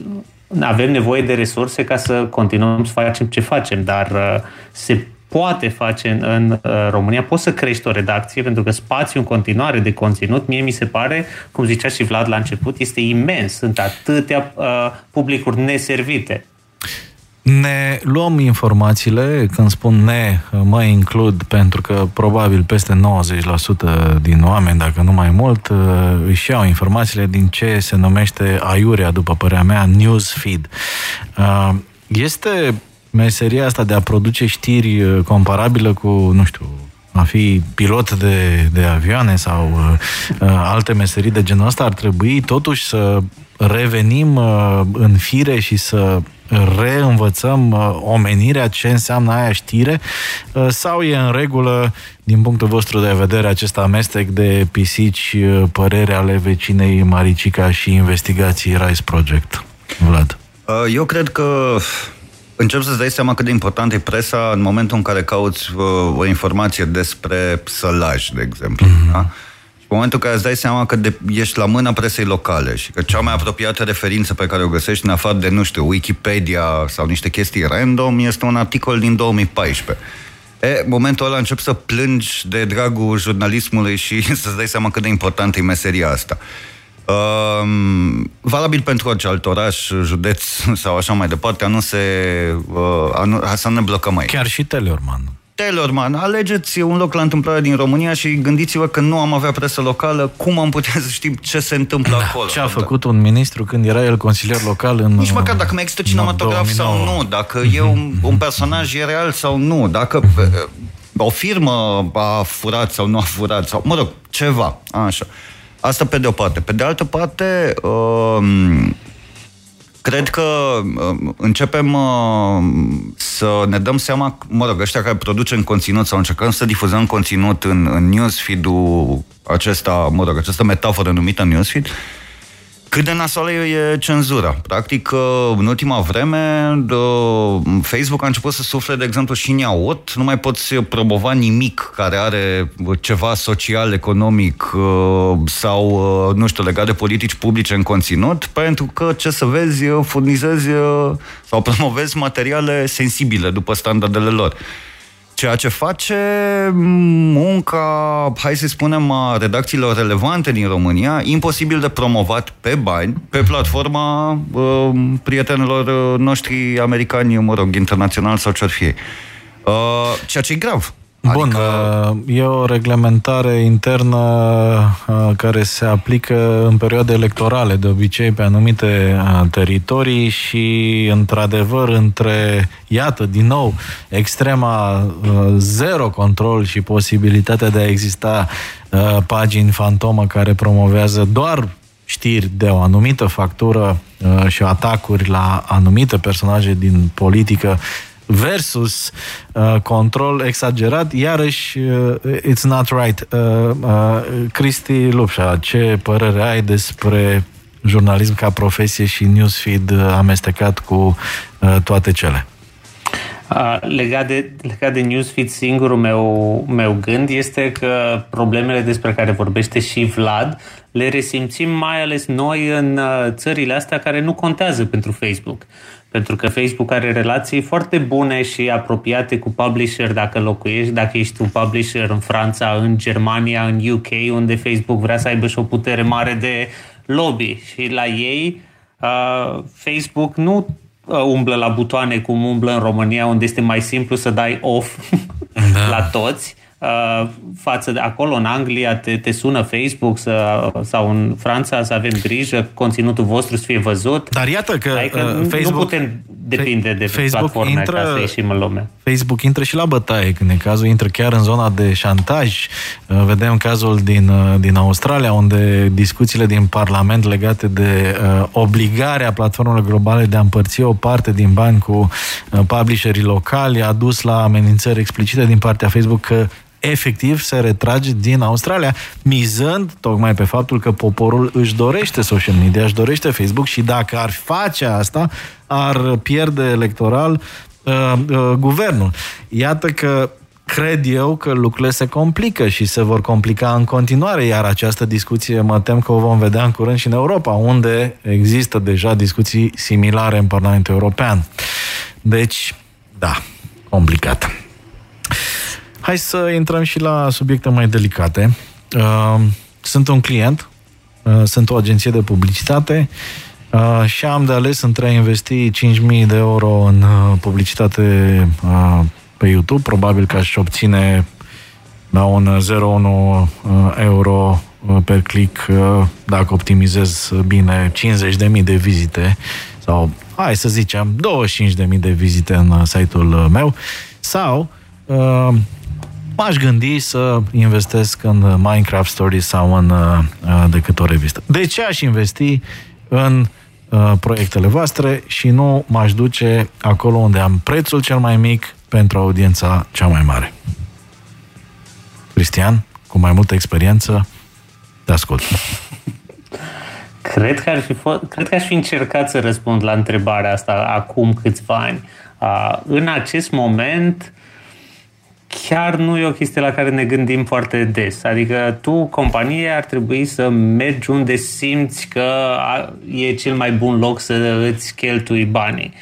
avem nevoie de resurse ca să continuăm să facem ce facem, dar uh, se poate face în, în uh, România, poți să crești o redacție, pentru că spațiul în continuare de conținut, mie mi se pare, cum zicea și Vlad la început, este imens. Sunt atâtea uh, publicuri neservite. Ne luăm informațiile, când spun ne, mă includ pentru că probabil peste 90% din oameni, dacă nu mai mult, uh, își iau informațiile din ce se numește aiurea, după părerea mea, newsfeed. Uh, este meseria asta de a produce știri uh, comparabilă cu, nu știu, a fi pilot de, de avioane sau uh, alte meserii de genul ăsta, ar trebui totuși să revenim uh, în fire și să reînvățăm uh, omenirea, ce înseamnă aia știre, uh, sau e în regulă, din punctul vostru de vedere, acest amestec de pisici, uh, părere ale vecinei Maricica și investigații Rise Project? Vlad. Uh, eu cred că încep să-ți dai seama cât de important e presa în momentul în care cauți uh, o informație despre sălaj, de exemplu. Mm-hmm. Da? Și în momentul în care îți dai seama că de, ești la mâna presei locale și că cea mai apropiată referință pe care o găsești în afară de, nu știu, Wikipedia sau niște chestii random este un articol din 2014. E, momentul ăla încep să plângi de dragul jurnalismului și să-ți dai seama cât de importantă e meseria asta. Uh, valabil pentru orice alt oraș, județ sau așa mai departe, nu se... Uh, nu, să ne blocăm aici. Chiar și Teleorman. Teleorman, alegeți un loc la întâmplare din România și gândiți-vă că nu am avea presă locală, cum am putea să știm ce se întâmplă da, acolo? Ce a făcut un ministru când era el consilier local în Nici măcar dacă mai există cinematograf sau nu, dacă e un, un personaj e real sau nu, dacă uh, o firmă a furat sau nu a furat, sau, mă rog, ceva, așa. Asta pe de o parte. Pe de altă parte, um, cred că um, începem uh, să ne dăm seama, mă rog, ăștia care producem conținut sau încercăm să difuzăm conținut în, în newsfeed-ul acesta, mă rog, această metaforă numită newsfeed, cât de nasoală e cenzura. Practic, uh, în ultima vreme, Facebook a început să sufle, de exemplu, și în iaurt. Nu mai poți promova nimic care are ceva social, economic uh, sau, uh, nu știu, legat de politici publice în conținut, pentru că, ce să vezi, furnizezi sau promovezi materiale sensibile după standardele lor. Ceea ce face munca, hai să spunem, a redacțiilor relevante din România, imposibil de promovat pe bani, pe platforma uh, prietenilor uh, noștri americani, mă rog, internațional sau ce-ar fi. Uh, ceea ce e grav. Bun, adică... e o reglementare internă uh, care se aplică în perioade electorale, de obicei pe anumite uh, teritorii și, într-adevăr, între, iată, din nou, extrema uh, zero control și posibilitatea de a exista pagini fantomă care promovează doar știri de o anumită factură și atacuri la anumite personaje din politică versus uh, control exagerat, iarăși uh, it's not right. Uh, uh, Cristi Lupșa, ce părere ai despre jurnalism ca profesie și newsfeed uh, amestecat cu uh, toate cele? Uh, legat, de, legat de newsfeed, singurul meu, meu gând este că problemele despre care vorbește și Vlad le resimțim mai ales noi în uh, țările astea care nu contează pentru Facebook. Pentru că Facebook are relații foarte bune și apropiate cu publisher dacă locuiești, dacă ești un publisher în Franța, în Germania, în UK, unde Facebook vrea să aibă și o putere mare de lobby. Și la ei, uh, Facebook nu uh, umblă la butoane cum umblă în România, unde este mai simplu să dai off da. la toți Uh, față de acolo, în Anglia, te, te sună Facebook să, sau în Franța să avem grijă conținutul vostru să fie văzut. Dar iată că adică uh, Facebook, nu putem depinde de Facebook platforme intră, ca să ieșim în lume. Facebook intră și la bătaie, când e cazul, intră chiar în zona de șantaj. Uh, vedem cazul din, uh, din Australia, unde discuțiile din Parlament legate de uh, obligarea platformelor globale de a împărți o parte din bani cu uh, publisherii locali a dus la amenințări explicite din partea Facebook că efectiv se retrage din Australia, mizând tocmai pe faptul că poporul își dorește social media, își dorește Facebook și dacă ar face asta, ar pierde electoral uh, uh, guvernul. Iată că cred eu că lucrurile se complică și se vor complica în continuare, iar această discuție mă tem că o vom vedea în curând și în Europa, unde există deja discuții similare în Parlamentul European. Deci, da, complicat. Hai să intrăm și la subiecte mai delicate. Uh, sunt un client, uh, sunt o agenție de publicitate uh, și am de ales între a investi 5.000 de euro în publicitate pe YouTube, probabil că aș obține la un 0,1 euro per click dacă optimizez bine 50.000 de vizite sau, hai să zicem, 25.000 de vizite în site-ul meu sau m-aș gândi să investesc în Minecraft Stories sau în uh, uh, decât o revistă. De ce aș investi în uh, proiectele voastre și nu m-aș duce acolo unde am prețul cel mai mic pentru audiența cea mai mare? Cristian, cu mai multă experiență, te ascult. Cred că, ar fi fost, cred că aș fi încercat să răspund la întrebarea asta acum câțiva ani. Uh, în acest moment, chiar nu e o chestie la care ne gândim foarte des. Adică tu, companie, ar trebui să mergi unde simți că e cel mai bun loc să îți cheltui banii.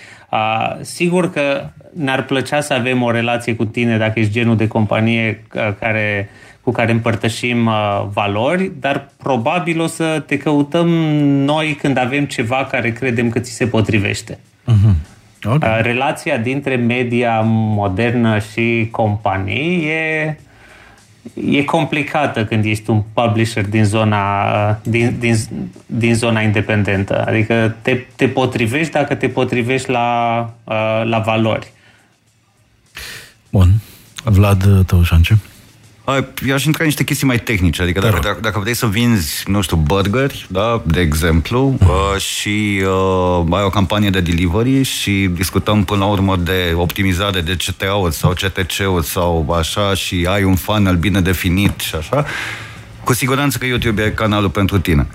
Sigur că ne-ar plăcea să avem o relație cu tine dacă ești genul de companie care, cu care împărtășim valori, dar probabil o să te căutăm noi când avem ceva care credem că ți se potrivește. Uh-huh. Okay. Uh, relația dintre media modernă și companii e, e complicată când ești un publisher din zona, uh, din, din, din zona independentă. Adică te, te potrivești dacă te potrivești la, uh, la valori. Bun. Vlad Tăușance. Eu aș intra în niște chestii mai tehnice, adică dacă, dacă, dacă vrei să vinzi, nu știu, burgeri, da, de exemplu, uh, și uh, ai o campanie de delivery și discutăm până la urmă de optimizare de CTA-uri sau CTC-uri sau așa și ai un funnel bine definit și așa, cu siguranță că YouTube e canalul pentru tine.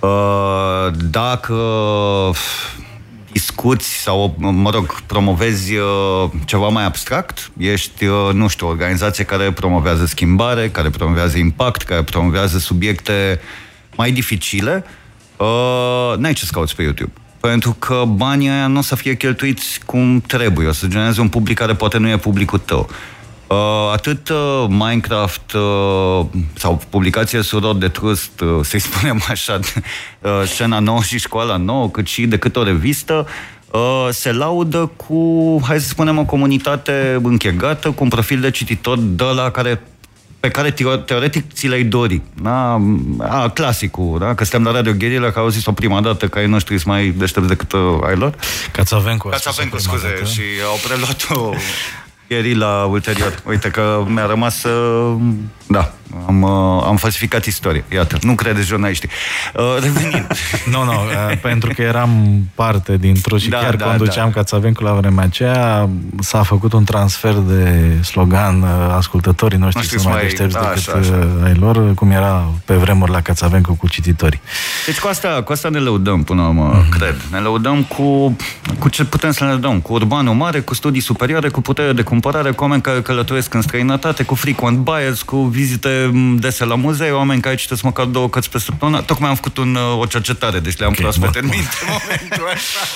Uh, dacă discuți sau, mă rog, promovezi uh, ceva mai abstract, ești, uh, nu știu, o organizație care promovează schimbare, care promovează impact, care promovează subiecte mai dificile, uh, n-ai ce să cauți pe YouTube. Pentru că banii aia nu o să fie cheltuiți cum trebuie, o să genereze un public care poate nu e publicul tău. Uh, atât uh, Minecraft uh, sau publicația suror de trust, uh, să-i spunem așa, uh, scena nouă și școala nouă, cât și de cât o revistă, uh, se laudă cu, hai să spunem, o comunitate închegată, cu un profil de cititor de la care pe care teoretic ți le-ai dori. Da? A, clasicul, da? Că suntem la Radio Gherila, că au zis-o prima dată că ai noștri sunt mai deștepți decât uh, ai lor. Cațavencu. Cațavencu, scuze. Dată. Și au preluat-o la ulterior. Uite că mi-a rămas să... Da, am, uh, am falsificat istorie. Iată, nu credeți jurnaliștii. Uh, revenind. nu, nu, uh, pentru că eram parte dintr-o și da, chiar da, conduceam da. ca cu la vremea aceea, s-a făcut un transfer de slogan ascultătorii noștri nu sunt mai deștepți da, decât așa, așa. ai lor, cum era pe vremuri la Cațavencu cu cititorii. Deci cu asta, cu asta ne lăudăm până la urmă, mm-hmm. cred. Ne lăudăm cu, cu ce putem să ne lăudăm. Cu urbanul mare, cu studii superioare, cu putere de cumpărare, cu oameni care călătoresc în străinătate, cu frequent buyers, cu vizite dese la muzee, oameni care citesc măcar două cărți pe săptămână. Tocmai am făcut un, uh, o cercetare, deci le-am okay, proaspăt în minte în momentul ăsta.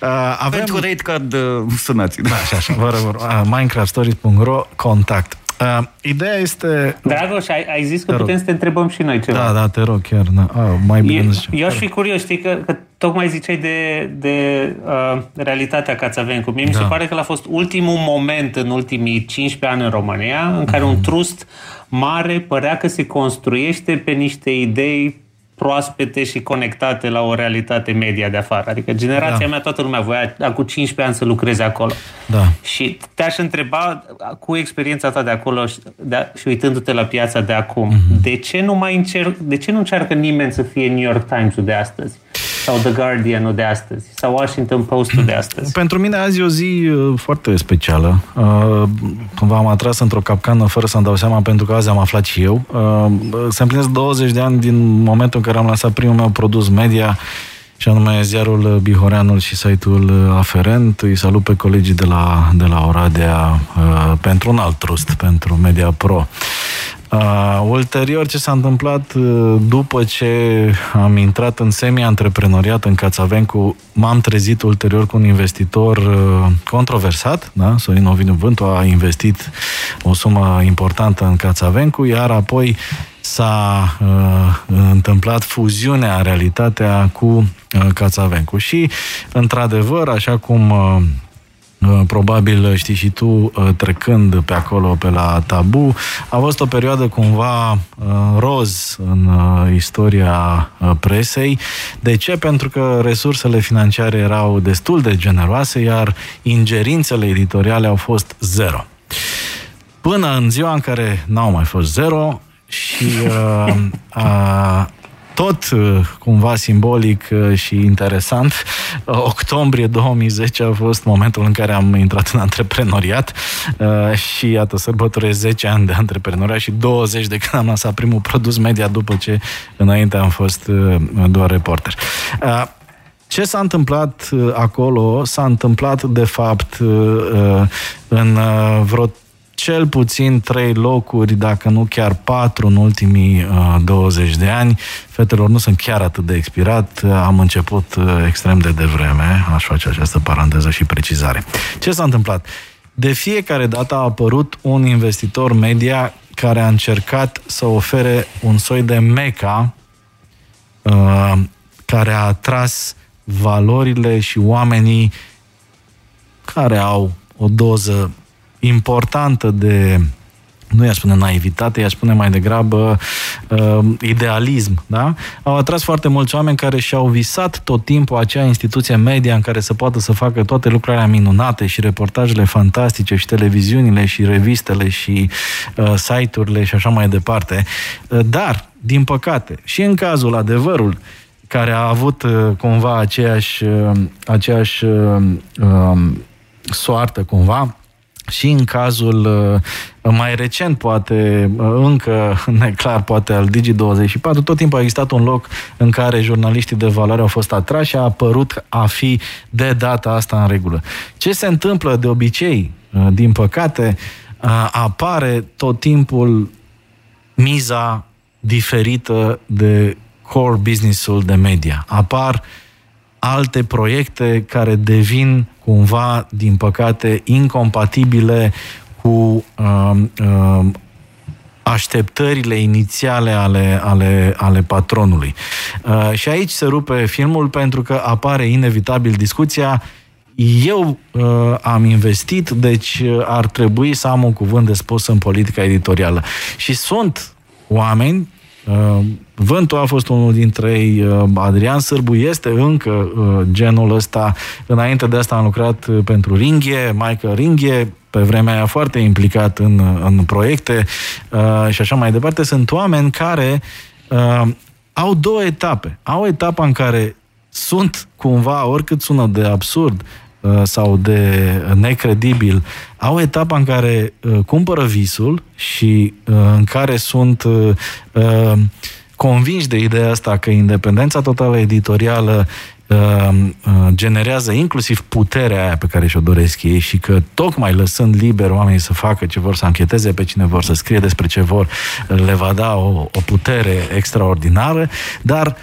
Uh, avem... Pentru rate card uh, sunați. Da, așa, așa. Vă rog, uh, minecraftstories.ro contact. Uh, ideea este... Dragoș, ai, ai zis că Te putem rog. să te întrebăm și noi ceva. Da, da, te rog, chiar. Da. Ah, mai bine Eu, nu zice. eu aș fi curios, știi, că, că tocmai ziceai de, de uh, realitatea Cațavencu. Mie mi se Da. pare că a fost ultimul moment în ultimii 15 ani în România în care Mhm. un trust mare părea că se construiește pe niște idei proaspete și conectate la o realitate media de afară. Adică generația Da. mea, toată lumea voia acum 15 ani să lucreze acolo. Da. Și te-aș întreba, cu experiența ta de acolo și, de, și uitându-te la piața de acum, Mhm. de ce nu mai încerc, de ce nu încearcă nimeni să fie New York Times-ul de astăzi? Sau The Guardian-ul de astăzi? Sau Washington Post-ul de astăzi? Pentru mine azi e o zi uh, foarte specială. Uh, Cumva am atras într-o capcană fără să-mi dau seama, pentru că azi am aflat și eu. Uh, Se împlinesc 20 de ani din momentul în care am lansat primul meu produs media, și anume ziarul Bihoreanul și site-ul aferent. Îi salut pe colegii de la, de la Oradea uh, pentru un alt trust, pentru Media Pro. Uh, ulterior, ce s-a întâmplat uh, după ce am intrat în semi-antreprenoriat în Cațavencu, m-am trezit ulterior cu un investitor uh, controversat, da? Sorin Ovidiu Vântu a investit o sumă importantă în Cațavencu, iar apoi s-a uh, întâmplat fuziunea, realitatea cu uh, Cațavencu. Și, într-adevăr, așa cum uh, Uh, probabil știi și tu, uh, trecând pe acolo, pe la tabu, a fost o perioadă cumva uh, roz în uh, istoria uh, presei. De ce? Pentru că resursele financiare erau destul de generoase, iar ingerințele editoriale au fost zero. Până în ziua în care n-au mai fost zero și uh, uh, tot uh, cumva simbolic uh, și interesant, uh, octombrie 2010 a fost momentul în care am intrat în antreprenoriat uh, și iată, sărbătoresc 10 ani de antreprenoriat și 20 de când am lansat primul produs media după ce înainte am fost uh, doar reporter. Uh, ce s-a întâmplat uh, acolo? S-a întâmplat, de fapt, uh, uh, în uh, vreo cel puțin trei locuri, dacă nu chiar patru în ultimii uh, 20 de ani. Fetelor nu sunt chiar atât de expirat, uh, am început uh, extrem de devreme, aș face această paranteză și precizare. Ce s-a întâmplat? De fiecare dată a apărut un investitor media care a încercat să ofere un soi de meca uh, care a atras valorile și oamenii care au o doză importantă de nu i-aș spune naivitate, i-aș spune mai degrabă uh, idealism. Da? Au atras foarte mulți oameni care și-au visat tot timpul acea instituție media în care să poată să facă toate lucrurile minunate și reportajele fantastice și televiziunile și revistele și uh, site-urile și așa mai departe. Uh, dar, din păcate, și în cazul adevărul, care a avut uh, cumva aceeași, uh, aceeași uh, uh, soartă cumva, și în cazul uh, mai recent, poate uh, încă neclar, poate al Digi24, tot timpul a existat un loc în care jurnaliștii de valoare au fost atrași și a apărut a fi de data asta în regulă. Ce se întâmplă de obicei, uh, din păcate, uh, apare tot timpul miza diferită de core business-ul de media. Apar alte proiecte care devin cumva, din păcate, incompatibile cu uh, uh, așteptările inițiale ale, ale, ale patronului. Uh, și aici se rupe filmul pentru că apare inevitabil discuția eu uh, am investit, deci uh, ar trebui să am un cuvânt de spus în politica editorială. Și sunt oameni Uh, Vântul a fost unul dintre ei, uh, Adrian Sârbu este încă uh, genul ăsta. Înainte de asta am lucrat pentru Ringhe, Michael Ringhe, pe vremea aia foarte implicat în, în proiecte și așa mai departe. Sunt oameni care au două etape. Au etapa în care sunt cumva, oricât sună de absurd, sau de necredibil, au etapa în care uh, cumpără visul și uh, în care sunt uh, uh, convinși de ideea asta că independența totală editorială uh, uh, generează inclusiv puterea aia pe care și-o doresc ei și că tocmai lăsând liber oamenii să facă ce vor, să ancheteze pe cine vor, să scrie despre ce vor, le va da o, o putere extraordinară, dar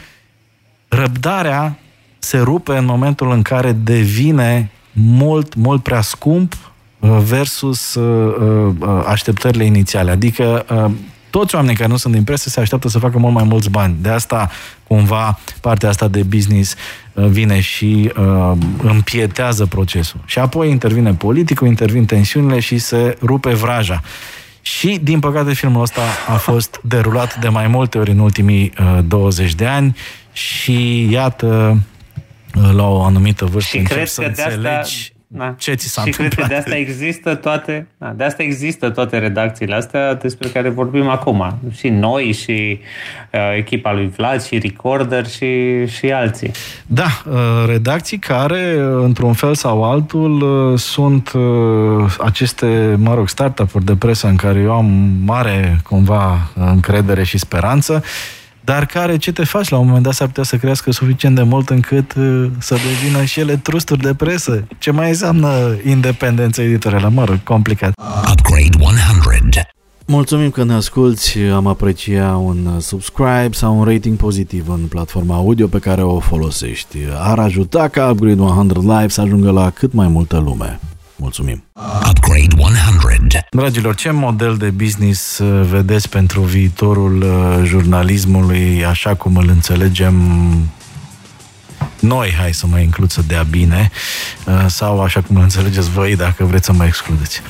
răbdarea se rupe în momentul în care devine mult, mult prea scump versus așteptările inițiale. Adică toți oamenii care nu sunt din presă se așteaptă să facă mult mai mulți bani. De asta, cumva, partea asta de business vine și uh, împietează procesul. Și apoi intervine politicul, intervin tensiunile și se rupe vraja. Și, din păcate, filmul ăsta a fost derulat de mai multe ori în ultimii uh, 20 de ani și, iată, la o anumită vârstă și cred să că de înțelegi asta da. Ce ți s-a și întâmplat? cred că de asta există toate, da, de asta există toate redacțiile astea despre care vorbim acum. Și noi, și uh, echipa lui Vlad, și Recorder, și, și alții. Da, uh, redacții care, uh, într-un fel sau altul, uh, sunt uh, aceste, mă rog, startup-uri de presă în care eu am mare, cumva, încredere și speranță dar care, ce te faci, la un moment dat s-ar putea să crească suficient de mult încât uh, să devină și ele trusturi de presă. Ce mai înseamnă independență editorială? Mă rog, complicat. Upgrade 100 Mulțumim că ne asculti, am aprecia un subscribe sau un rating pozitiv în platforma audio pe care o folosești. Ar ajuta ca Upgrade 100 Live să ajungă la cât mai multă lume. Mulțumim! Upgrade 100 Dragilor, ce model de business uh, vedeți pentru viitorul uh, jurnalismului așa cum îl înțelegem noi, hai să mă includ să dea bine, uh, sau așa cum îl înțelegeți voi, dacă vreți să mă excludeți.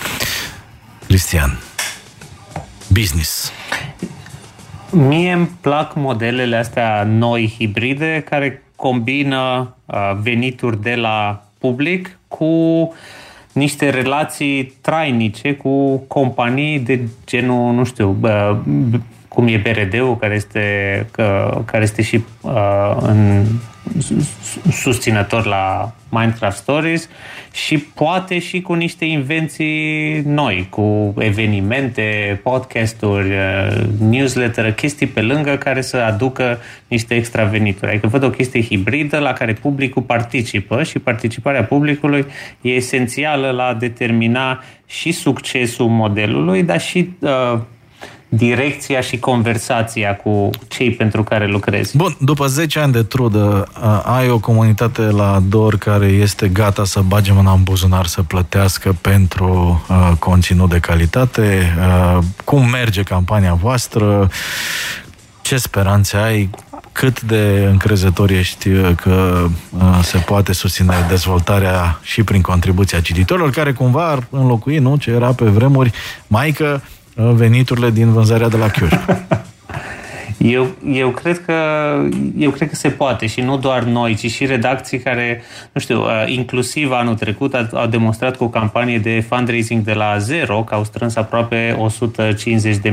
Cristian, business. Mie îmi plac modelele astea noi, hibride, care combină venituri de la public cu uh, niște relații trainice cu companii de genul, nu știu, bă, cum e BRD-ul, care este, că, care este și uh, în, susținător la Minecraft Stories și poate și cu niște invenții noi, cu evenimente, podcasturi, uh, newsletter, chestii pe lângă care să aducă niște extra venituri. Adică văd o chestie hibridă la care publicul participă și participarea publicului e esențială la determina și succesul modelului, dar și uh, direcția și conversația cu cei pentru care lucrezi. Bun, după 10 ani de trudă, ai o comunitate la DOR care este gata să bage mâna în buzunar să plătească pentru uh, conținut de calitate. Uh, cum merge campania voastră? Ce speranțe ai? Cât de încrezător ești că uh, se poate susține dezvoltarea și prin contribuția cititorilor, care cumva ar înlocui, nu, ce era pe vremuri, maică, veniturile din vânzarea de la chioșc. Eu, eu, cred că, eu cred că se poate și nu doar noi, ci și redacții care, nu știu, uh, inclusiv anul trecut au demonstrat cu o campanie de fundraising de la zero că au strâns aproape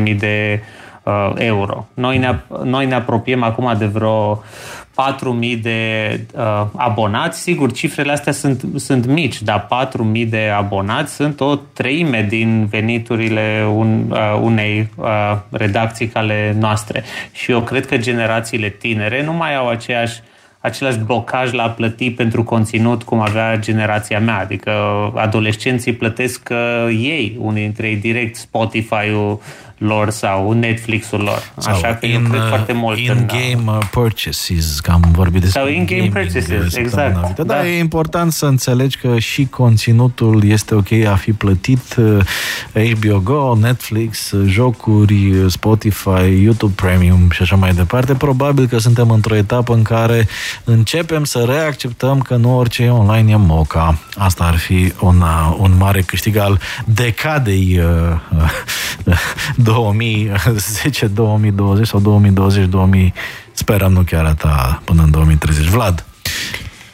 150.000 de uh, euro. Noi ne, noi ne apropiem acum de vreo 4.000 de uh, abonați. Sigur, cifrele astea sunt, sunt mici, dar 4.000 de abonați sunt o treime din veniturile un, uh, unei uh, redacții ca ale noastre. Și eu cred că generațiile tinere nu mai au aceeași același blocaj la a plăti pentru conținut cum avea generația mea. Adică adolescenții plătesc uh, ei, unii dintre ei direct Spotify-ul, lor sau Netflix-ul lor. Sau Așa că in, eu cred foarte mult in-game în, uh, purchases, că am vorbit despre Sau in-game purchases, exact. Da, da, e important să înțelegi că și conținutul este ok a fi plătit HBO uh, Go, Netflix, uh, jocuri, Spotify, YouTube Premium și așa mai departe. Probabil că suntem într-o etapă în care începem să reacceptăm că nu orice e online e moca. Asta ar fi un, un mare câștig al decadei uh, 2010, 2020 sau 2020, 2000, sperăm nu chiar atâta până în 2030. Vlad,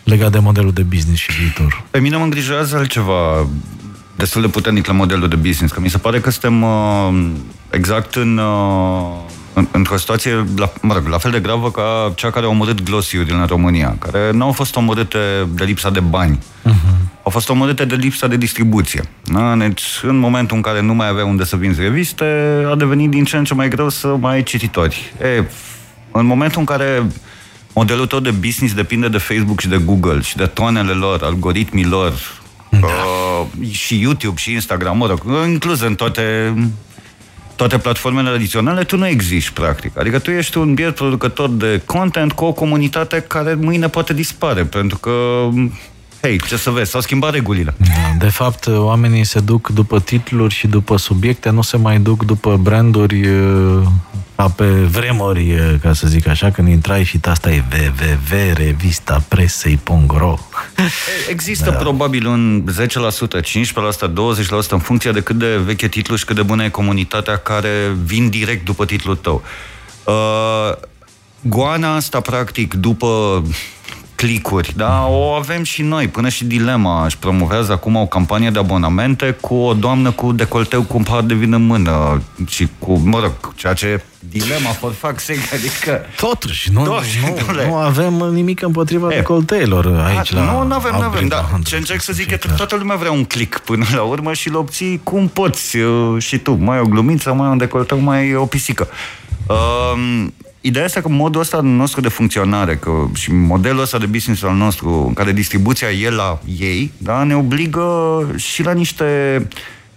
legat de modelul de business și viitor. Pe mine mă îngrijorează altceva destul de puternic la modelul de business, că mi se pare că suntem uh, exact în, uh, în, într-o situație la, mă rog, la fel de gravă ca cea care a omorât Glossiu din România, care nu au fost omorâte de lipsa de bani. Uh-huh au fost omorâte de lipsa de distribuție. Da? Deci, în momentul în care nu mai avea unde să vinzi reviste, a devenit din ce în ce mai greu să mai ai cititori. E, în momentul în care modelul tău de business depinde de Facebook și de Google și de tonele lor, algoritmii lor, da. uh, și YouTube și Instagram, mă rog, inclus în toate toate platformele adiționale, tu nu existi, practic. Adică tu ești un biet producător de content cu o comunitate care mâine poate dispare, pentru că Hei, ce să vezi, s-au schimbat regulile. Da, de fapt, oamenii se duc după titluri și după subiecte, nu se mai duc după branduri uh, ca pe vremuri, uh, ca să zic așa, când intrai și asta e www, revista presei.ro Există da. probabil un 10%, 15%, 20% în funcție de cât de veche titlu și cât de bună e comunitatea care vin direct după titlul tău. Uh, goana asta, practic, după clicuri, da? O avem și noi, până și Dilema își promovează acum o campanie de abonamente cu o doamnă cu decolteu cu un par de vin în mână și cu, mă rog, ceea ce Dilema, for fuck's sake, adică... Totuși, nu, Totuși, nu, nu, nu avem nimic împotriva e, decolteilor aici a, la... Nu, nu avem, nu avem, dar ce încerc să zic că toată lumea vrea un click până la urmă și îl obții cum poți uh, și tu. Mai o glumiță, mai un decolteu, mai o pisică. Uh, Ideea este că modul ăsta nostru de funcționare că, și modelul ăsta de business al nostru, în care distribuția e la ei, da, ne obligă și la niște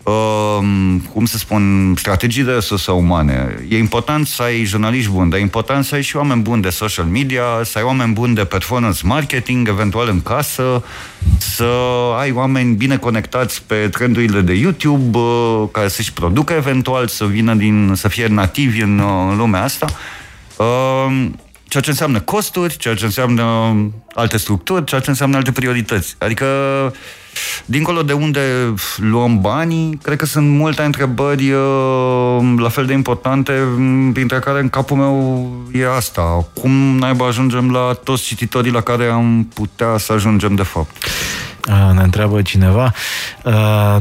Uh, cum să spun, strategii de resurse umane. E important să ai jurnaliști buni, dar e important să ai și oameni buni de social media, să ai oameni buni de performance marketing, eventual în casă, să ai oameni bine conectați pe trendurile de YouTube, uh, care să-și producă eventual, să vină din, să fie nativi în, uh, în lumea asta. Ehm, ceea ce înseamnă costuri, ceea ce înseamnă alte structuri, ceea ce înseamnă alte priorități. Adică, dincolo de unde luăm banii, cred că sunt multe întrebări ehm, la fel de importante, printre care în capul meu e asta. Cum naiba ajungem la toți cititorii la care am putea să ajungem de fapt? Ne întreabă cineva.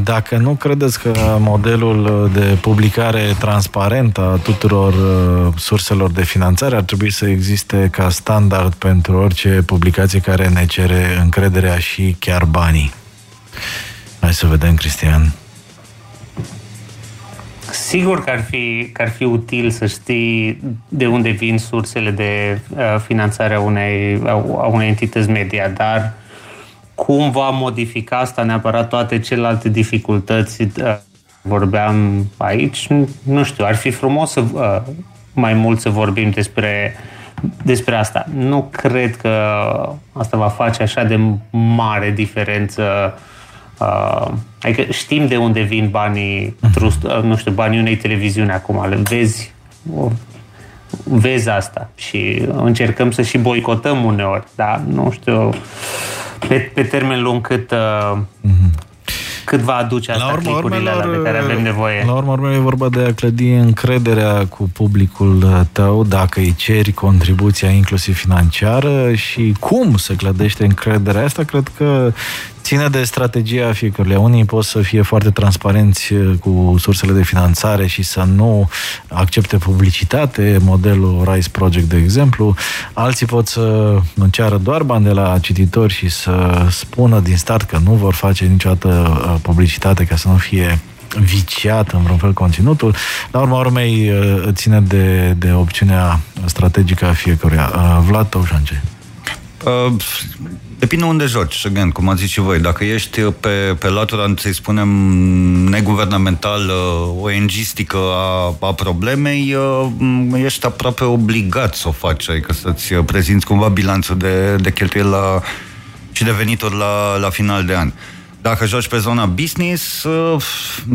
Dacă nu credeți că modelul de publicare transparent a tuturor surselor de finanțare ar trebui să existe ca standard pentru orice publicație care ne cere încrederea și chiar banii? Hai să vedem, Cristian. Sigur că ar fi, că ar fi util să știi de unde vin sursele de uh, finanțare a unei, a unei entități media, dar uh, cum va modifica asta neapărat toate celelalte dificultăți uh, vorbeam aici, nu știu, ar fi frumos să uh, mai mult să vorbim despre, despre asta. Nu cred că asta va face așa de mare diferență Uh, adică știm de unde vin banii, trust, uh, nu știu, banii unei televiziuni acum, le vezi, vezi asta și încercăm să și boicotăm uneori, dar nu știu, pe, pe termen lung cât, uh, mm-hmm. cât va aduce asta la urmă, clipurile urmelor, de care avem nevoie. La urmă, urmă e vorba de a clădi încrederea cu publicul tău dacă îi ceri contribuția inclusiv financiară și cum se clădește încrederea asta, cred că ține de strategia fiecăruia. Unii pot să fie foarte transparenți uh, cu sursele de finanțare și să nu accepte publicitate, modelul Rise Project, de exemplu. Alții pot să ceară doar bani de la cititori și să spună din start că nu vor face niciodată uh, publicitate ca să nu fie viciat în vreun fel conținutul. La urma urmei, uh, ține de, de opțiunea strategică a fiecăruia. Vlad Tăușance. Uh, Depinde unde joci, again, cum ați zis și voi. Dacă ești pe, pe latura, să-i spunem, neguvernamentală, ONG-stică a, a problemei, uh, ești aproape obligat să o faci, adică să-ți prezinți cumva bilanțul de, de cheltuieli la, și de venituri la, la final de an. Uh, dacă joci pe zona business, uh,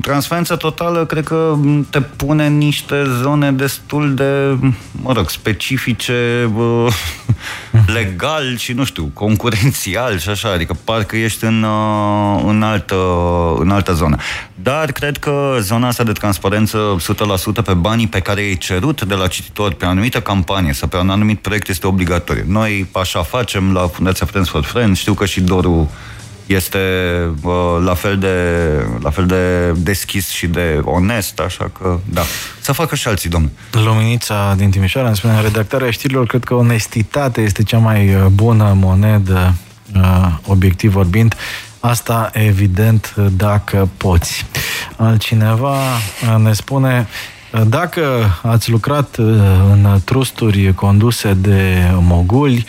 transferența totală cred că te pune în niște zone destul de, mă rog, specifice, uh, legal și, nu știu, concurențial și așa, adică parcă ești în, uh, în, altă, în altă zonă. Dar cred că zona asta de transparență 100% pe banii pe care ai cerut de la cititori pe o anumită campanie sau pe un anumit proiect este obligatoriu. Noi așa facem la Fundația Friends for Friends, știu că și Doru este uh, la, fel de, la fel de deschis și de onest, așa că, da, să facă și alții, domnule. Luminița din Timișoara îmi spune, redactarea știrilor, cred că onestitatea este cea mai uh, bună monedă, uh, obiectiv vorbind, Asta, evident, dacă poți. Altcineva uh, ne spune, dacă ați lucrat în trusturi conduse de moguli,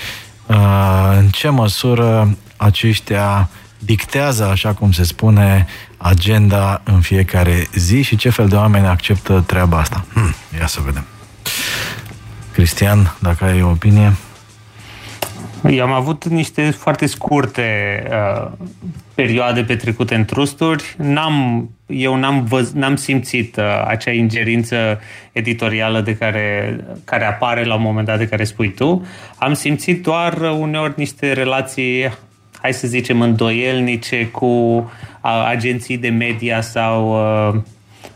în ce măsură aceștia dictează, așa cum se spune, agenda în fiecare zi și ce fel de oameni acceptă treaba asta. Hmm, ia să vedem. Cristian, dacă ai o opinie? Eu am avut niște foarte scurte uh, perioade petrecute în trusturi. N-am, eu n-am, văz, n-am simțit uh, acea ingerință editorială de care, care apare la un moment dat de care spui tu. Am simțit doar uneori niște relații, hai să zicem, îndoielnice cu uh, agenții de media sau uh,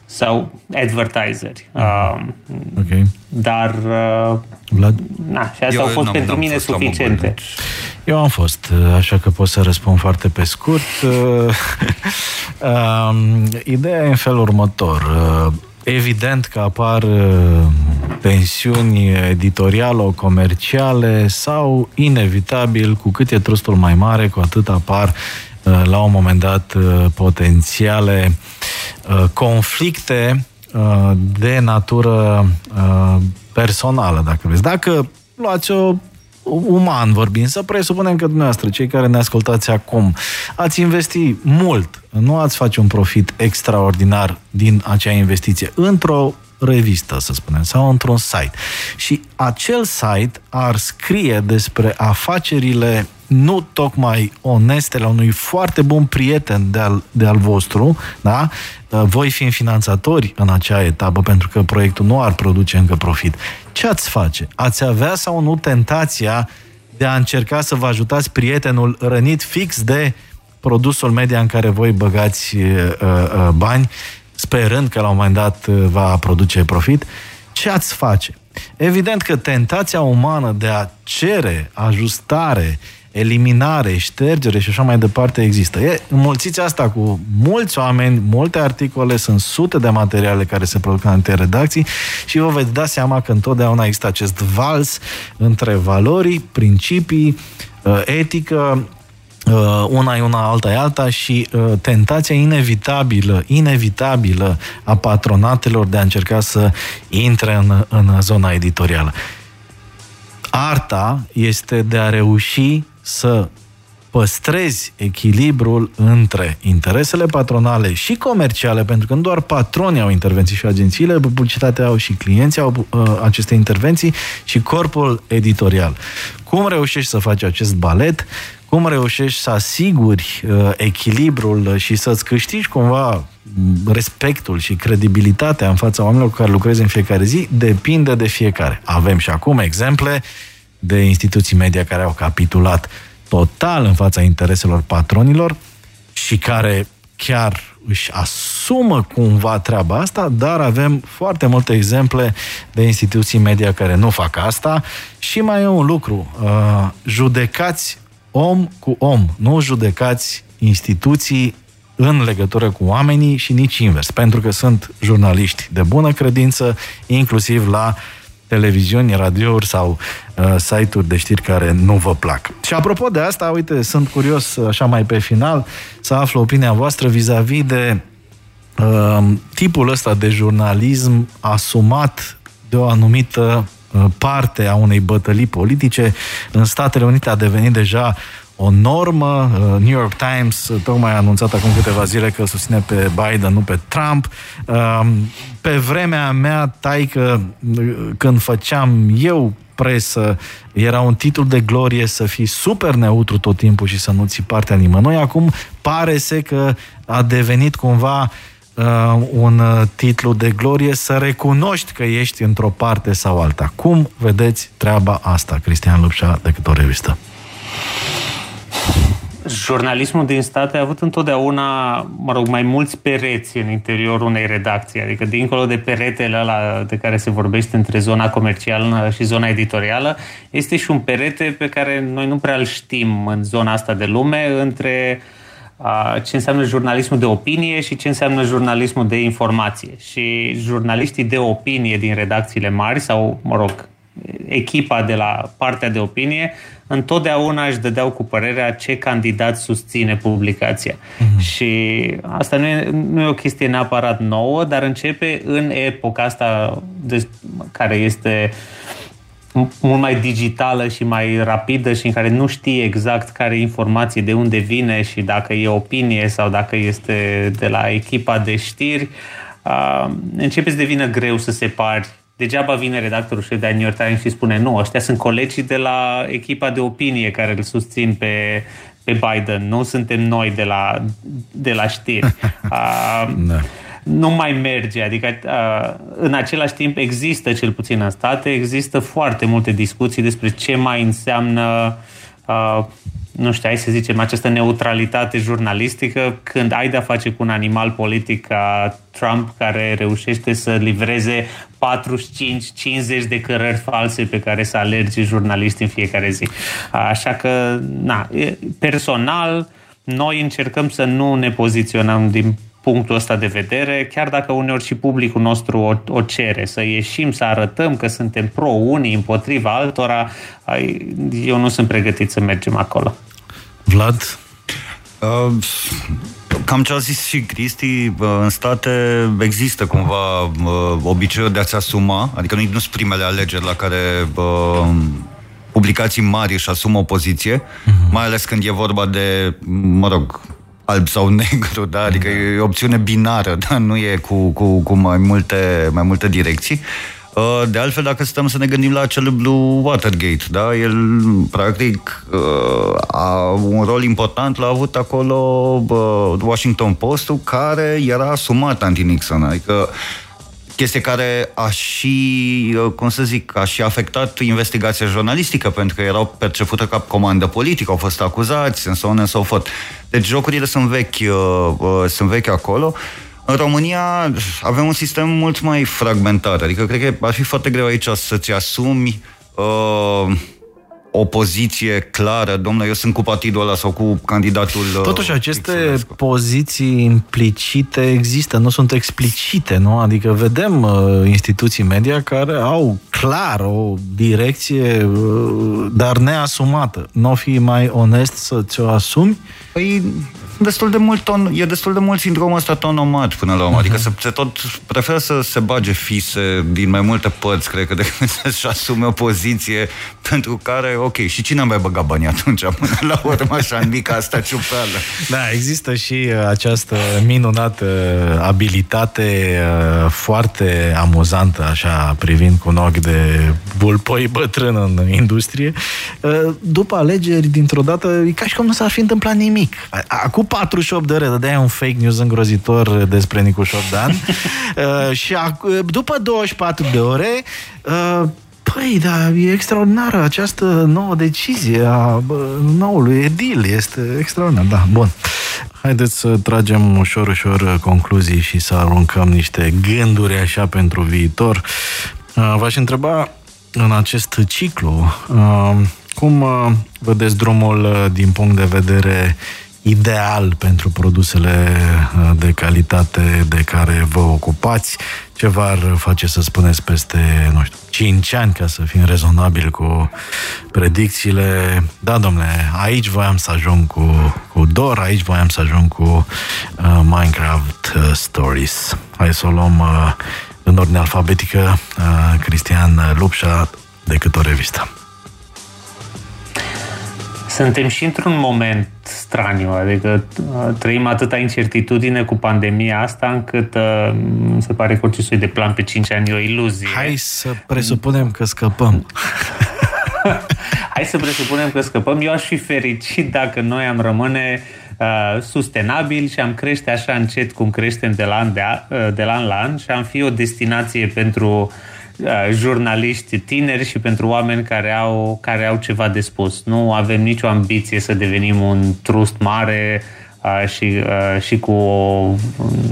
sau advertiseri. Uh, ok. Dar uh, Vlad? Na, și astea au fost pentru mine fost suficiente. Eu am fost, uh, așa că pot să răspund foarte pe scurt. Uh, um, ideea e în felul următor. Uh, evident că apar tensiuni editorialo-comerciale sau, inevitabil, cu cât e trustul mai mare, cu atât apar la un moment dat potențiale conflicte de natură personală, dacă vreți. Dacă luați-o uman vorbind, să presupunem că dumneavoastră, cei care ne ascultați acum, ați investi mult, nu ați face un profit extraordinar din acea investiție. Într-o revistă, să spunem, sau într-un site. Și acel site ar scrie despre afacerile nu tocmai oneste la unui foarte bun prieten de al, de al vostru, da? Uh, voi fiind finanțatori în acea etapă, pentru că proiectul nu ar produce încă profit. Ce ați face? Ați avea sau nu tentația de a încerca să vă ajutați prietenul rănit fix de produsul media în care voi băgați uh, uh, bani, sperând că la un moment dat uh, va produce profit? Ce ați face? Evident că tentația umană de a cere ajustare, eliminare, ștergere și așa mai departe există. E, înmulțiți asta cu mulți oameni, multe articole, sunt sute de materiale care se produc în redacții și vă veți da seama că întotdeauna există acest vals între valori, principii, uh, etică, uh, una e una, alta e alta și uh, tentația inevitabilă, inevitabilă a patronatelor de a încerca să intre în, în zona editorială. Arta este de a reuși să păstrezi echilibrul între interesele patronale și comerciale, pentru că nu doar patronii au intervenții și agențiile, publicitatea au și clienții au uh, aceste intervenții și corpul editorial. Cum reușești să faci acest balet? Cum reușești să asiguri uh, echilibrul și să-ți câștigi cumva respectul și credibilitatea în fața oamenilor cu care lucrezi în fiecare zi, depinde de fiecare. Avem și acum exemple de instituții media care au capitulat total în fața intereselor patronilor și care chiar își asumă cumva treaba asta, dar avem foarte multe exemple de instituții media care nu fac asta și mai e un lucru, uh, judecați om cu om, nu judecați instituții în legătură cu oamenii și nici invers, pentru că sunt jurnaliști de bună credință, inclusiv la uh, televiziuni, radiouri sau uh, site-uri de știri care nu vă plac. Și apropo de asta, uite, sunt curios, așa mai pe final, să aflu opinia voastră vis-a-vis de uh, tipul ăsta de jurnalism asumat de o anumită uh, parte a unei bătălii politice. În Statele Unite a devenit deja o normă. Uh, New York Times uh, tocmai a anunțat acum câteva zile că susține pe Biden, nu pe Trump. Um, pe vremea mea, taică, uh, când făceam eu presă, era un titlu de glorie să fii super neutru tot timpul și să nu ții partea nimănui. Acum pare se că a devenit cumva uh, un titlu de glorie să recunoști că ești într-o parte sau alta. Cum vedeți treaba asta, Cristian Lupșa, decât o revistă? Jurnalismul din state a avut întotdeauna, mă rog, mai mulți pereți în interiorul unei redacții, adică dincolo de peretele ăla de care se vorbește între zona comercială și zona editorială, este și un perete pe care noi nu prea îl știm în zona asta de lume, între a, ce înseamnă jurnalismul de opinie și ce înseamnă jurnalismul de informație. Și jurnaliștii de opinie din redacțiile mari sau, mă rog, echipa de la partea de opinie întotdeauna își dădeau cu părerea ce candidat susține publicația. Mm-hmm. Și asta nu e, nu e o chestie neapărat nouă, dar începe în epoca asta de, care este mult mai digitală și mai rapidă și în care nu știi exact care e informație, de unde vine și dacă e opinie sau dacă este de la echipa de știri, uh, începe să devină greu să separi degeaba vine redactorul șef de New York Times și spune nu, ăștia sunt colegii de la echipa de opinie care îl susțin pe, pe Biden, nu suntem noi de la, de la știri. Uh, da. Nu mai merge, adică uh, în același timp există, cel puțin în state, există foarte multe discuții despre ce mai înseamnă uh, nu știu, hai să zicem, această neutralitate jurnalistică când ai de-a face cu un animal politic ca Trump care reușește să livreze 45-50 de cărări false pe care să alerge jurnaliști în fiecare zi. Așa că, na, personal, noi încercăm să nu ne poziționăm din punctul ăsta de vedere, chiar dacă uneori și publicul nostru o, o cere, să ieșim, să arătăm că suntem pro unii împotriva altora, eu nu sunt pregătit să mergem acolo. Vlad? Uh, cam ce a zis și Cristi, uh, în state există cumva uh, obiceiul de a-ți asuma, adică nu sunt primele alegeri la care uh, publicații mari își asumă o poziție, uh-huh. mai ales când e vorba de, mă rog, alb sau negru, da? adică uh-huh. e o opțiune binară, da? nu e cu, cu, cu mai, multe, mai multe direcții. Uh, Uh, de altfel, dacă stăm să ne gândim la acel Blue Watergate, da? el, practic, uh, a, un rol important l-a avut acolo uh, Washington Post-ul, care era asumat anti-Nixon, adică chestie care a și, cum să zic, a și afectat investigația jurnalistică, pentru că erau percepută ca comandă politică, au fost acuzați, în so on and so forth. Deci jocurile sunt vechi, uh, sunt vechi acolo. Uh, în România avem un sistem mult mai fragmentat, adică cred că ar fi foarte greu aici să-ți asumi uh, o poziție clară, domnule, eu sunt cu partidul ăla sau cu candidatul... Uh, Totuși, aceste Xulescu. poziții implicite există, nu sunt explicite, nu? Adică vedem uh, instituții media care au clar o direcție, uh, dar neasumată. Nu o fi mai onest să ți-o asumi? Păi, destul de mult ton, e destul de mult sindromul ăsta tonomat până la urmă. Uh-huh. Adică se, se tot preferă să se bage fise din mai multe părți, cred că, decât să-și asume o poziție pentru care, ok, și cine mai băgat banii atunci până la urmă așa în mica asta ciupeală? Da, există și uh, această minunată abilitate uh, foarte amuzantă, așa, privind cu un ochi de bulpoi bătrân în industrie. Uh, după alegeri, dintr-o dată, e ca și cum nu s-ar fi întâmplat nimic. Acum 48 de ore, de un fake news îngrozitor despre Nicu Șordan. uh, și ac- după 24 de ore, uh, Păi, da, e extraordinară această nouă decizie a noului edil. Este extraordinar, da, bun. Haideți să tragem ușor, ușor concluzii și să aruncăm niște gânduri așa pentru viitor. Uh, v-aș întreba în acest ciclu, uh, cum uh, vedeți drumul din punct de vedere ideal pentru produsele uh, de calitate de care vă ocupați? Ce v-ar face să spuneți peste, nu știu, 5 ani ca să fim rezonabili cu predicțiile? Da, domnule, aici voiam să ajung cu, cu Dor, aici voiam să ajung cu uh, Minecraft uh, Stories. Hai să o luăm uh, în ordine alfabetică uh, Cristian Lupșa decât o revistă suntem și într-un moment straniu, adică uh, trăim atâta incertitudine cu pandemia asta încât uh, se pare că orice soi de plan pe 5 ani e o iluzie. Hai să presupunem că scăpăm. Hai să presupunem că scăpăm. Eu aș fi fericit dacă noi am rămâne uh, sustenabili și am crește așa încet cum creștem de la an, de, a, uh, de la an la an și am fi o destinație pentru uh, Uh, jurnaliști tineri și pentru oameni care au, care au ceva de spus. Nu avem nicio ambiție să devenim un trust mare uh, și, uh, și cu o,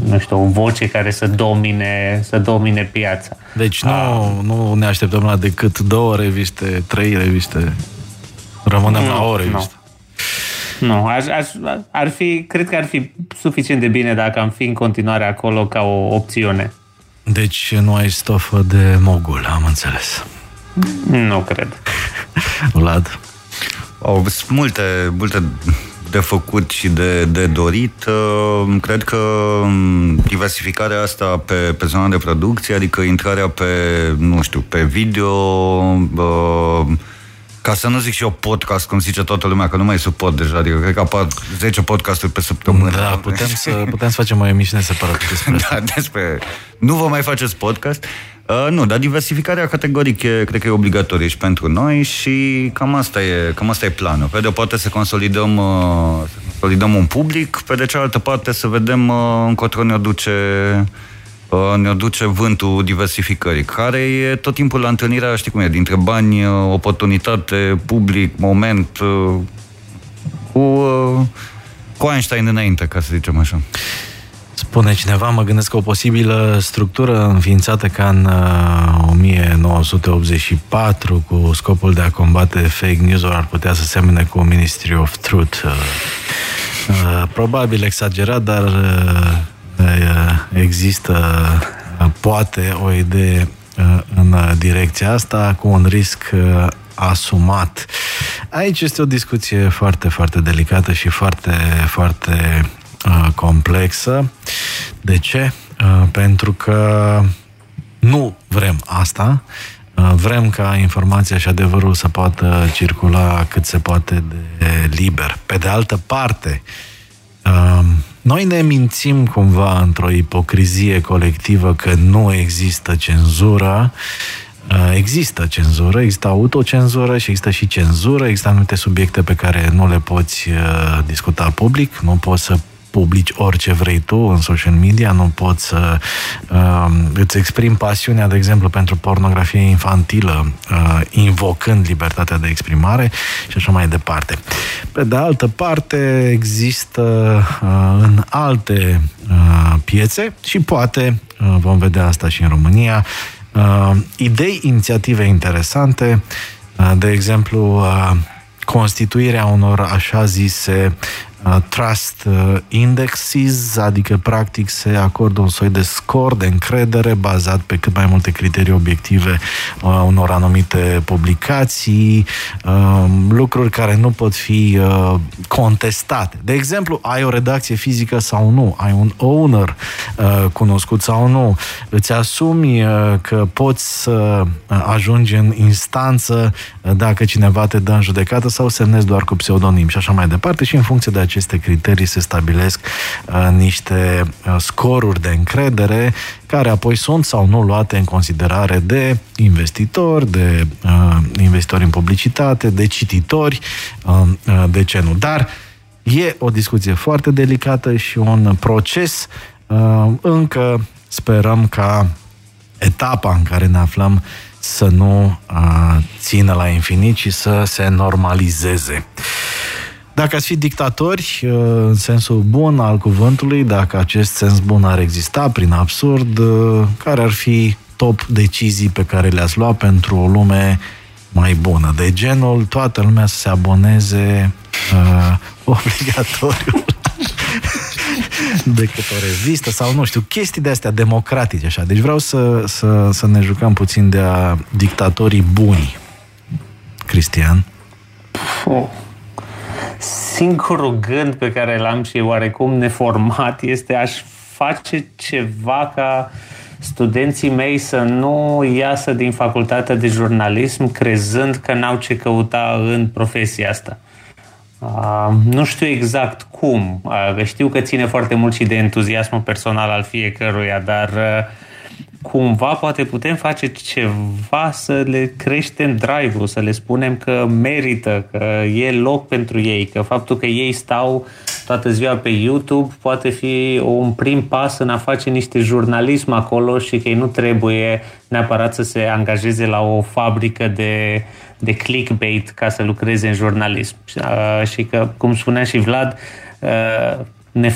nu știu, o voce care să domine, să domine piața. Deci nu, uh, nu ne așteptăm la decât două reviste, trei reviste. Rămânem nu, la o revistă. Nu. Nu, aș, aș, ar fi, cred că ar fi suficient de bine dacă am fi în continuare acolo ca o opțiune. Deci nu ai stofă de mogul, am înțeles. Nu cred. Vlad? Au sunt multe, multe de făcut și de, de dorit. Uh, cred că um, diversificarea asta pe, pe zona de producție, adică intrarea pe, nu știu, pe video, uh, ca să nu zic și eu podcast, cum zice toată lumea, că nu mai suport deja, adică cred că apar 10 podcasturi pe săptămână. Da, putem să, putem să facem o emisiune separată despre Da, despre... Nu vă mai faceți podcast. Uh, nu, dar diversificarea categoric e, cred că e obligatorie și pentru noi și cam asta e, cam asta e planul. Pe de o parte să consolidăm, uh, să consolidăm un public, pe de cealaltă parte să vedem uh, încotro ne duce uh, ne duce vântul diversificării, care e tot timpul la întâlnirea, știi cum e, dintre bani, uh, oportunitate, public, moment, uh, cu, uh, cu Einstein înainte, ca să zicem așa. Spune cineva, mă gândesc că o posibilă structură înființată ca în uh, 1984 cu scopul de a combate fake news-uri ar putea să semene cu Ministry of Truth. Uh, uh, probabil exagerat, dar uh, uh, există uh, poate o idee uh, în uh, direcția asta cu un risc uh, asumat. Aici este o discuție foarte, foarte delicată și foarte, foarte uh, complexă. De ce? Uh, pentru că nu vrem asta. Uh, vrem ca informația și adevărul să poată circula cât se poate de liber. Pe de altă parte, uh, noi ne mințim cumva într-o ipocrizie colectivă că nu există cenzură. Uh, Există cenzură, există autocenzură și există și cenzură, există anumite subiecte pe care nu le poți uh, discuta public, nu poți să publici orice vrei tu în social media, nu poți să uh, îți exprimi pasiunea, de exemplu, pentru pornografie infantilă, uh, invocând libertatea de exprimare și așa mai departe. Pe de altă parte, există uh, în alte uh, piețe și poate uh, vom vedea asta și în România, uh, idei, inițiative interesante, uh, de exemplu, uh, constituirea unor așa zise uh, trust uh, indexes, adică practic se acordă un soi de scor de încredere bazat pe cât mai multe criterii obiective uh, unor anumite publicații, uh, lucruri care nu pot fi uh, contestate. De exemplu, ai o redacție fizică sau nu, ai un owner uh, cunoscut sau nu, îți asumi uh, că poți să uh, ajungi în instanță uh, dacă cineva te dă în judecată sau semnezi doar cu pseudonim și așa mai departe și în funcție de aceste criterii se stabilesc uh, niște uh, scoruri de încredere care apoi sunt sau nu luate în considerare de investitori, de uh, investitori în publicitate, de cititori, uh, uh, de ce nu. Dar e o discuție foarte delicată și un proces uh, încă sperăm ca etapa în care ne aflăm să nu uh, țină la infinit și să se normalizeze. Dacă ați fi dictatori, uh, în sensul bun al cuvântului, dacă acest sens bun ar exista prin absurd, uh, care ar fi top decizii pe care le-ați luat pentru o lume mai bună? De genul, toată lumea să se aboneze uh, obligatoriu decât o revistă sau nu știu, chestii de astea democratice așa. Deci vreau să, să, să ne jucăm puțin de a dictatorii buni. Cristian? Oh. Singurul gând pe care l-am și oarecum neformat este aș face ceva ca studenții mei să nu iasă din facultatea de jurnalism crezând că n-au ce căuta în profesia asta. Uh, nu știu exact cum. Uh, știu că ține foarte mult și de entuziasmul personal al fiecăruia, dar uh, cumva poate putem face ceva să le creștem drive-ul, să le spunem că merită, că e loc pentru ei, că faptul că ei stau toată ziua pe YouTube poate fi un prim pas în a face niște jurnalism acolo și că ei nu trebuie neapărat să se angajeze la o fabrică de, de clickbait ca să lucreze în jurnalism. Uh, și că, cum spunea și Vlad, uh, ne,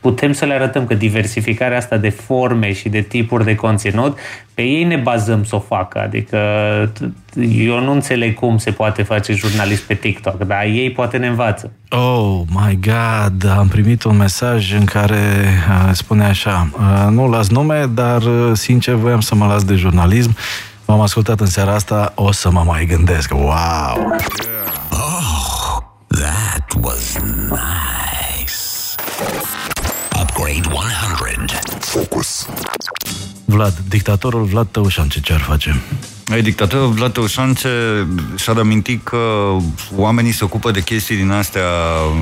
putem să le arătăm că diversificarea asta de forme și de tipuri de conținut, pe ei ne bazăm să o facă. Adică eu nu înțeleg cum se poate face jurnalist pe TikTok, dar ei poate ne învață. Oh my God, am primit un mesaj în care uh, spune așa, uh, nu las nume, dar uh, sincer voiam să mă las de jurnalism. M-am ascultat în seara asta, o să mă mai gândesc. Wow! Oh, that was nice. Focus. Vlad, dictatorul Vlad Tăușan, ce ce ar face? Ai dictatorul Vlad Tăușance și-ar aminti că oamenii se ocupă de chestii din astea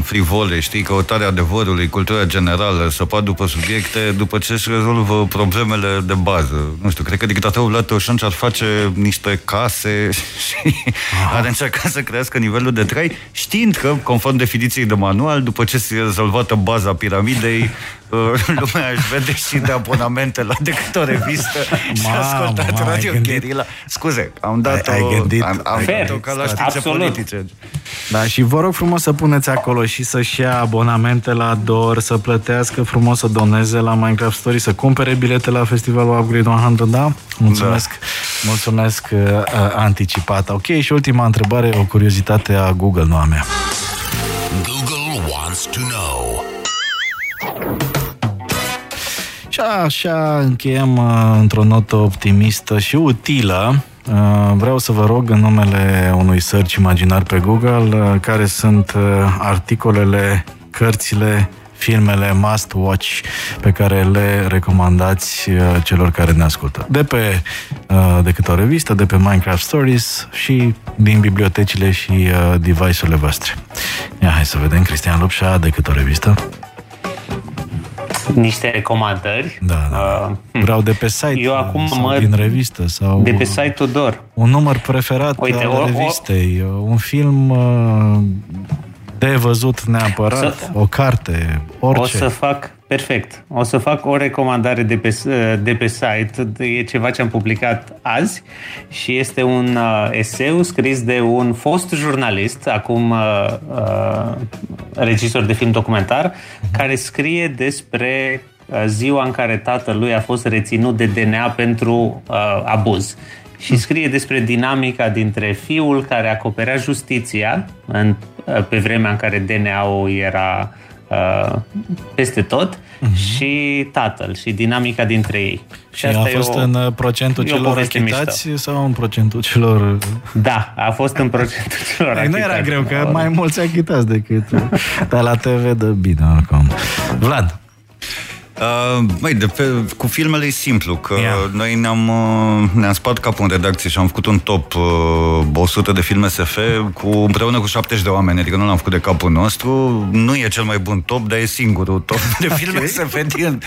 frivole, știi, căutarea adevărului, cultura generală, săpat după subiecte, după ce își rezolvă problemele de bază. Nu știu, cred că dictatorul Vlad Tăușance ar face niște case și ar încerca să crească nivelul de trai, știind că, conform definiției de manual, după ce se rezolvată baza piramidei, lumea își vede și de abonamente la decât o revistă și a ascultat Radio Guerilla. Scuze, am dat Ai- ai o, gândit- am, am Fair. dat-o ca la științe Absolut. politice. Da, și vă rog frumos să puneți acolo și să-și ia abonamente la DOR, să plătească frumos, să doneze la Minecraft Story, să cumpere bilete la festivalul Upgrade 100, da? Mulțumesc, da. mulțumesc uh, uh, anticipat. Ok, și ultima întrebare, o curiozitate a Google, nu a mea. Google wants to know. Așa încheiem uh, într-o notă optimistă și utilă. Uh, Vreau să vă rog în numele unui search imaginar pe Google uh, care sunt uh, articolele, cărțile, filmele must watch pe care le recomandați uh, celor care ne ascultă. De pe uh, de câte o revistă, de pe Minecraft Stories și din bibliotecile și uh, device-urile voastre. Ia, hai să vedem, Cristian Lupșa, de câte o revistă. Niște recomandări. Da, da. Uh, Vreau de pe site Eu acum sau mă- din revistă sau de pe site-ul DOR. un număr preferat Uite, al o- o- revistei, un film uh, de văzut neapărat, Să- o carte, orice. O să fac, perfect, o să fac o recomandare de pe, de pe site, e ceva ce am publicat azi și este un uh, eseu scris de un fost jurnalist, acum uh, uh, regizor de film documentar, care scrie despre uh, ziua în care tatălui a fost reținut de DNA pentru uh, abuz. Și scrie despre dinamica dintre fiul care acoperea justiția în, uh, pe vremea în care DNA-ul era uh, peste tot și tatăl și dinamica dintre ei. Și a fost e o- în uh, procentul e o celor poveste achitați sau în procentul celor... Da, a fost în procentul celor Ei, nu era achitați. greu, că mai mulți achitați decât... Dar la TV dă bine, oricum. Vlad, Uh, măi, de pe, cu filmele e simplu, că Ia. noi ne-am, uh, ne-am spart capul în redacție și am făcut un top uh, 100 de filme SF cu, împreună cu 70 de oameni, adică nu l-am făcut de capul nostru. Nu e cel mai bun top, dar e singurul top de filme SF din,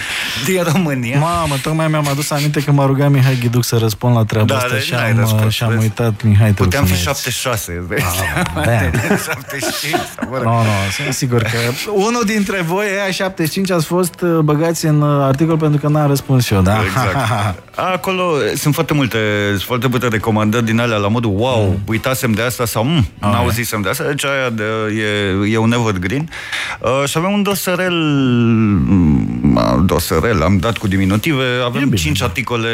din România. mamă, tocmai mi-am adus aminte că m-a rugat Mihai Ghiduc să răspund la treaba Da, asta de- și n-ai am, răspuns, și am vezi? uitat, Mihai, trebuie Puteam să fi ne ierți. 76, vezi? Ah, damn. 75, sau mă rog. Nu, nu, sunt sigur că unul dintre voi, aia 75, ați fost uh, băgați în uh, articol pentru că n-am răspuns și eu, da? Exact. Acolo sunt foarte multe, sunt foarte multe recomandări din alea la modul wow, mm. uitasem de asta sau mm, n-auzisem de asta, deci aia de, e, e un evergreen. Uh, și avem un dosărel, mm, dosărel, am dat cu diminutive, avem bine, cinci da. articole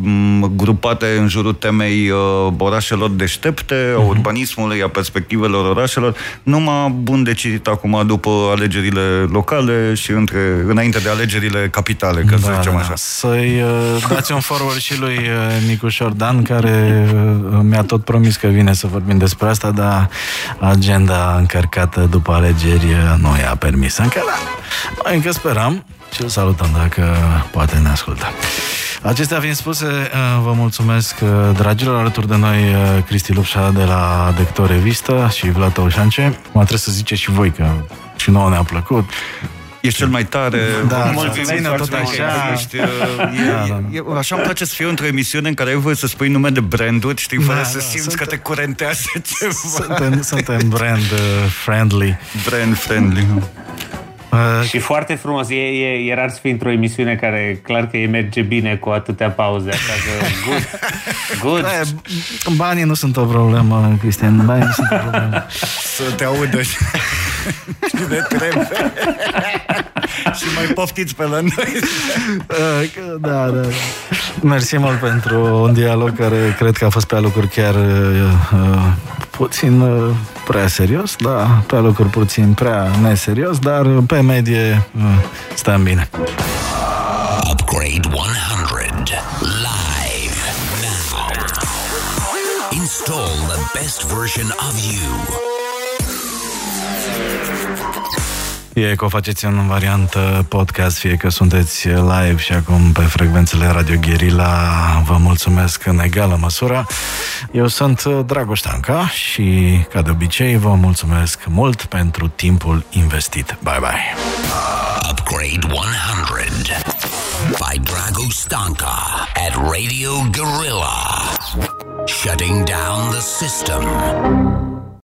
mm, grupate în jurul temei uh, orașelor deștepte, a urbanismului, a perspectivelor orașelor, numai bun de citit acum după alegerile locale și între, înainte de alegerile capitale, ca să zicem așa. Să-i uh, dați un forward și lui uh, Nicuș Șordan, care uh, mi-a tot promis că vine să vorbim despre asta, dar agenda încărcată după alegeri uh, nu i-a permis. Încă da. Noi încă sperăm și îl salutăm dacă poate ne ascultă. Acestea fiind spuse, uh, vă mulțumesc, uh, dragilor, alături de noi uh, Cristi Lupșa de la Dector Revistă și Vlad Tăușance. Mă trebuie să ziceți și voi că și nouă ne-a plăcut. Ești cel mai tare. Da, vă da, mulțumim ține foarte tot mult așa. că Ești, uh, e, Da, e, e, așa îmi place să fiu într-o emisiune în care ai voie să spui nume de branduri, știi, fără Da, să da, simți sunt- că te curentează ceva. Suntem, suntem brand uh, friendly. Brand friendly. Uh, Și foarte frumos, e, e, e rar să fii într-o emisiune care clar că îi merge bine cu atâtea pauze, așa că good, good. Da, banii nu sunt o problemă, Cristian, banii nu sunt o problemă. Să te audă și de trebuie. și mai poftiți pe la noi. Uh, că- Da, da, da. Mersi mult pentru un dialog care cred că a fost pe alocuri chiar uh, uh, puțin uh, prea serios, da, pe alocuri puțin prea neserios, dar pe medie uh, stăm bine. Upgrade 100 live now. Install the best version of you. E că o faceți în variantă podcast, fie că sunteți live și acum pe frecvențele Radio Guerilla. Vă mulțumesc în egală măsură. Eu sunt Dragoș Tanca și, ca de obicei, vă mulțumesc mult pentru timpul investit. Bye bye! Upgrade 100 by Drago Stanka at Radio Gorilla. Shutting down the system.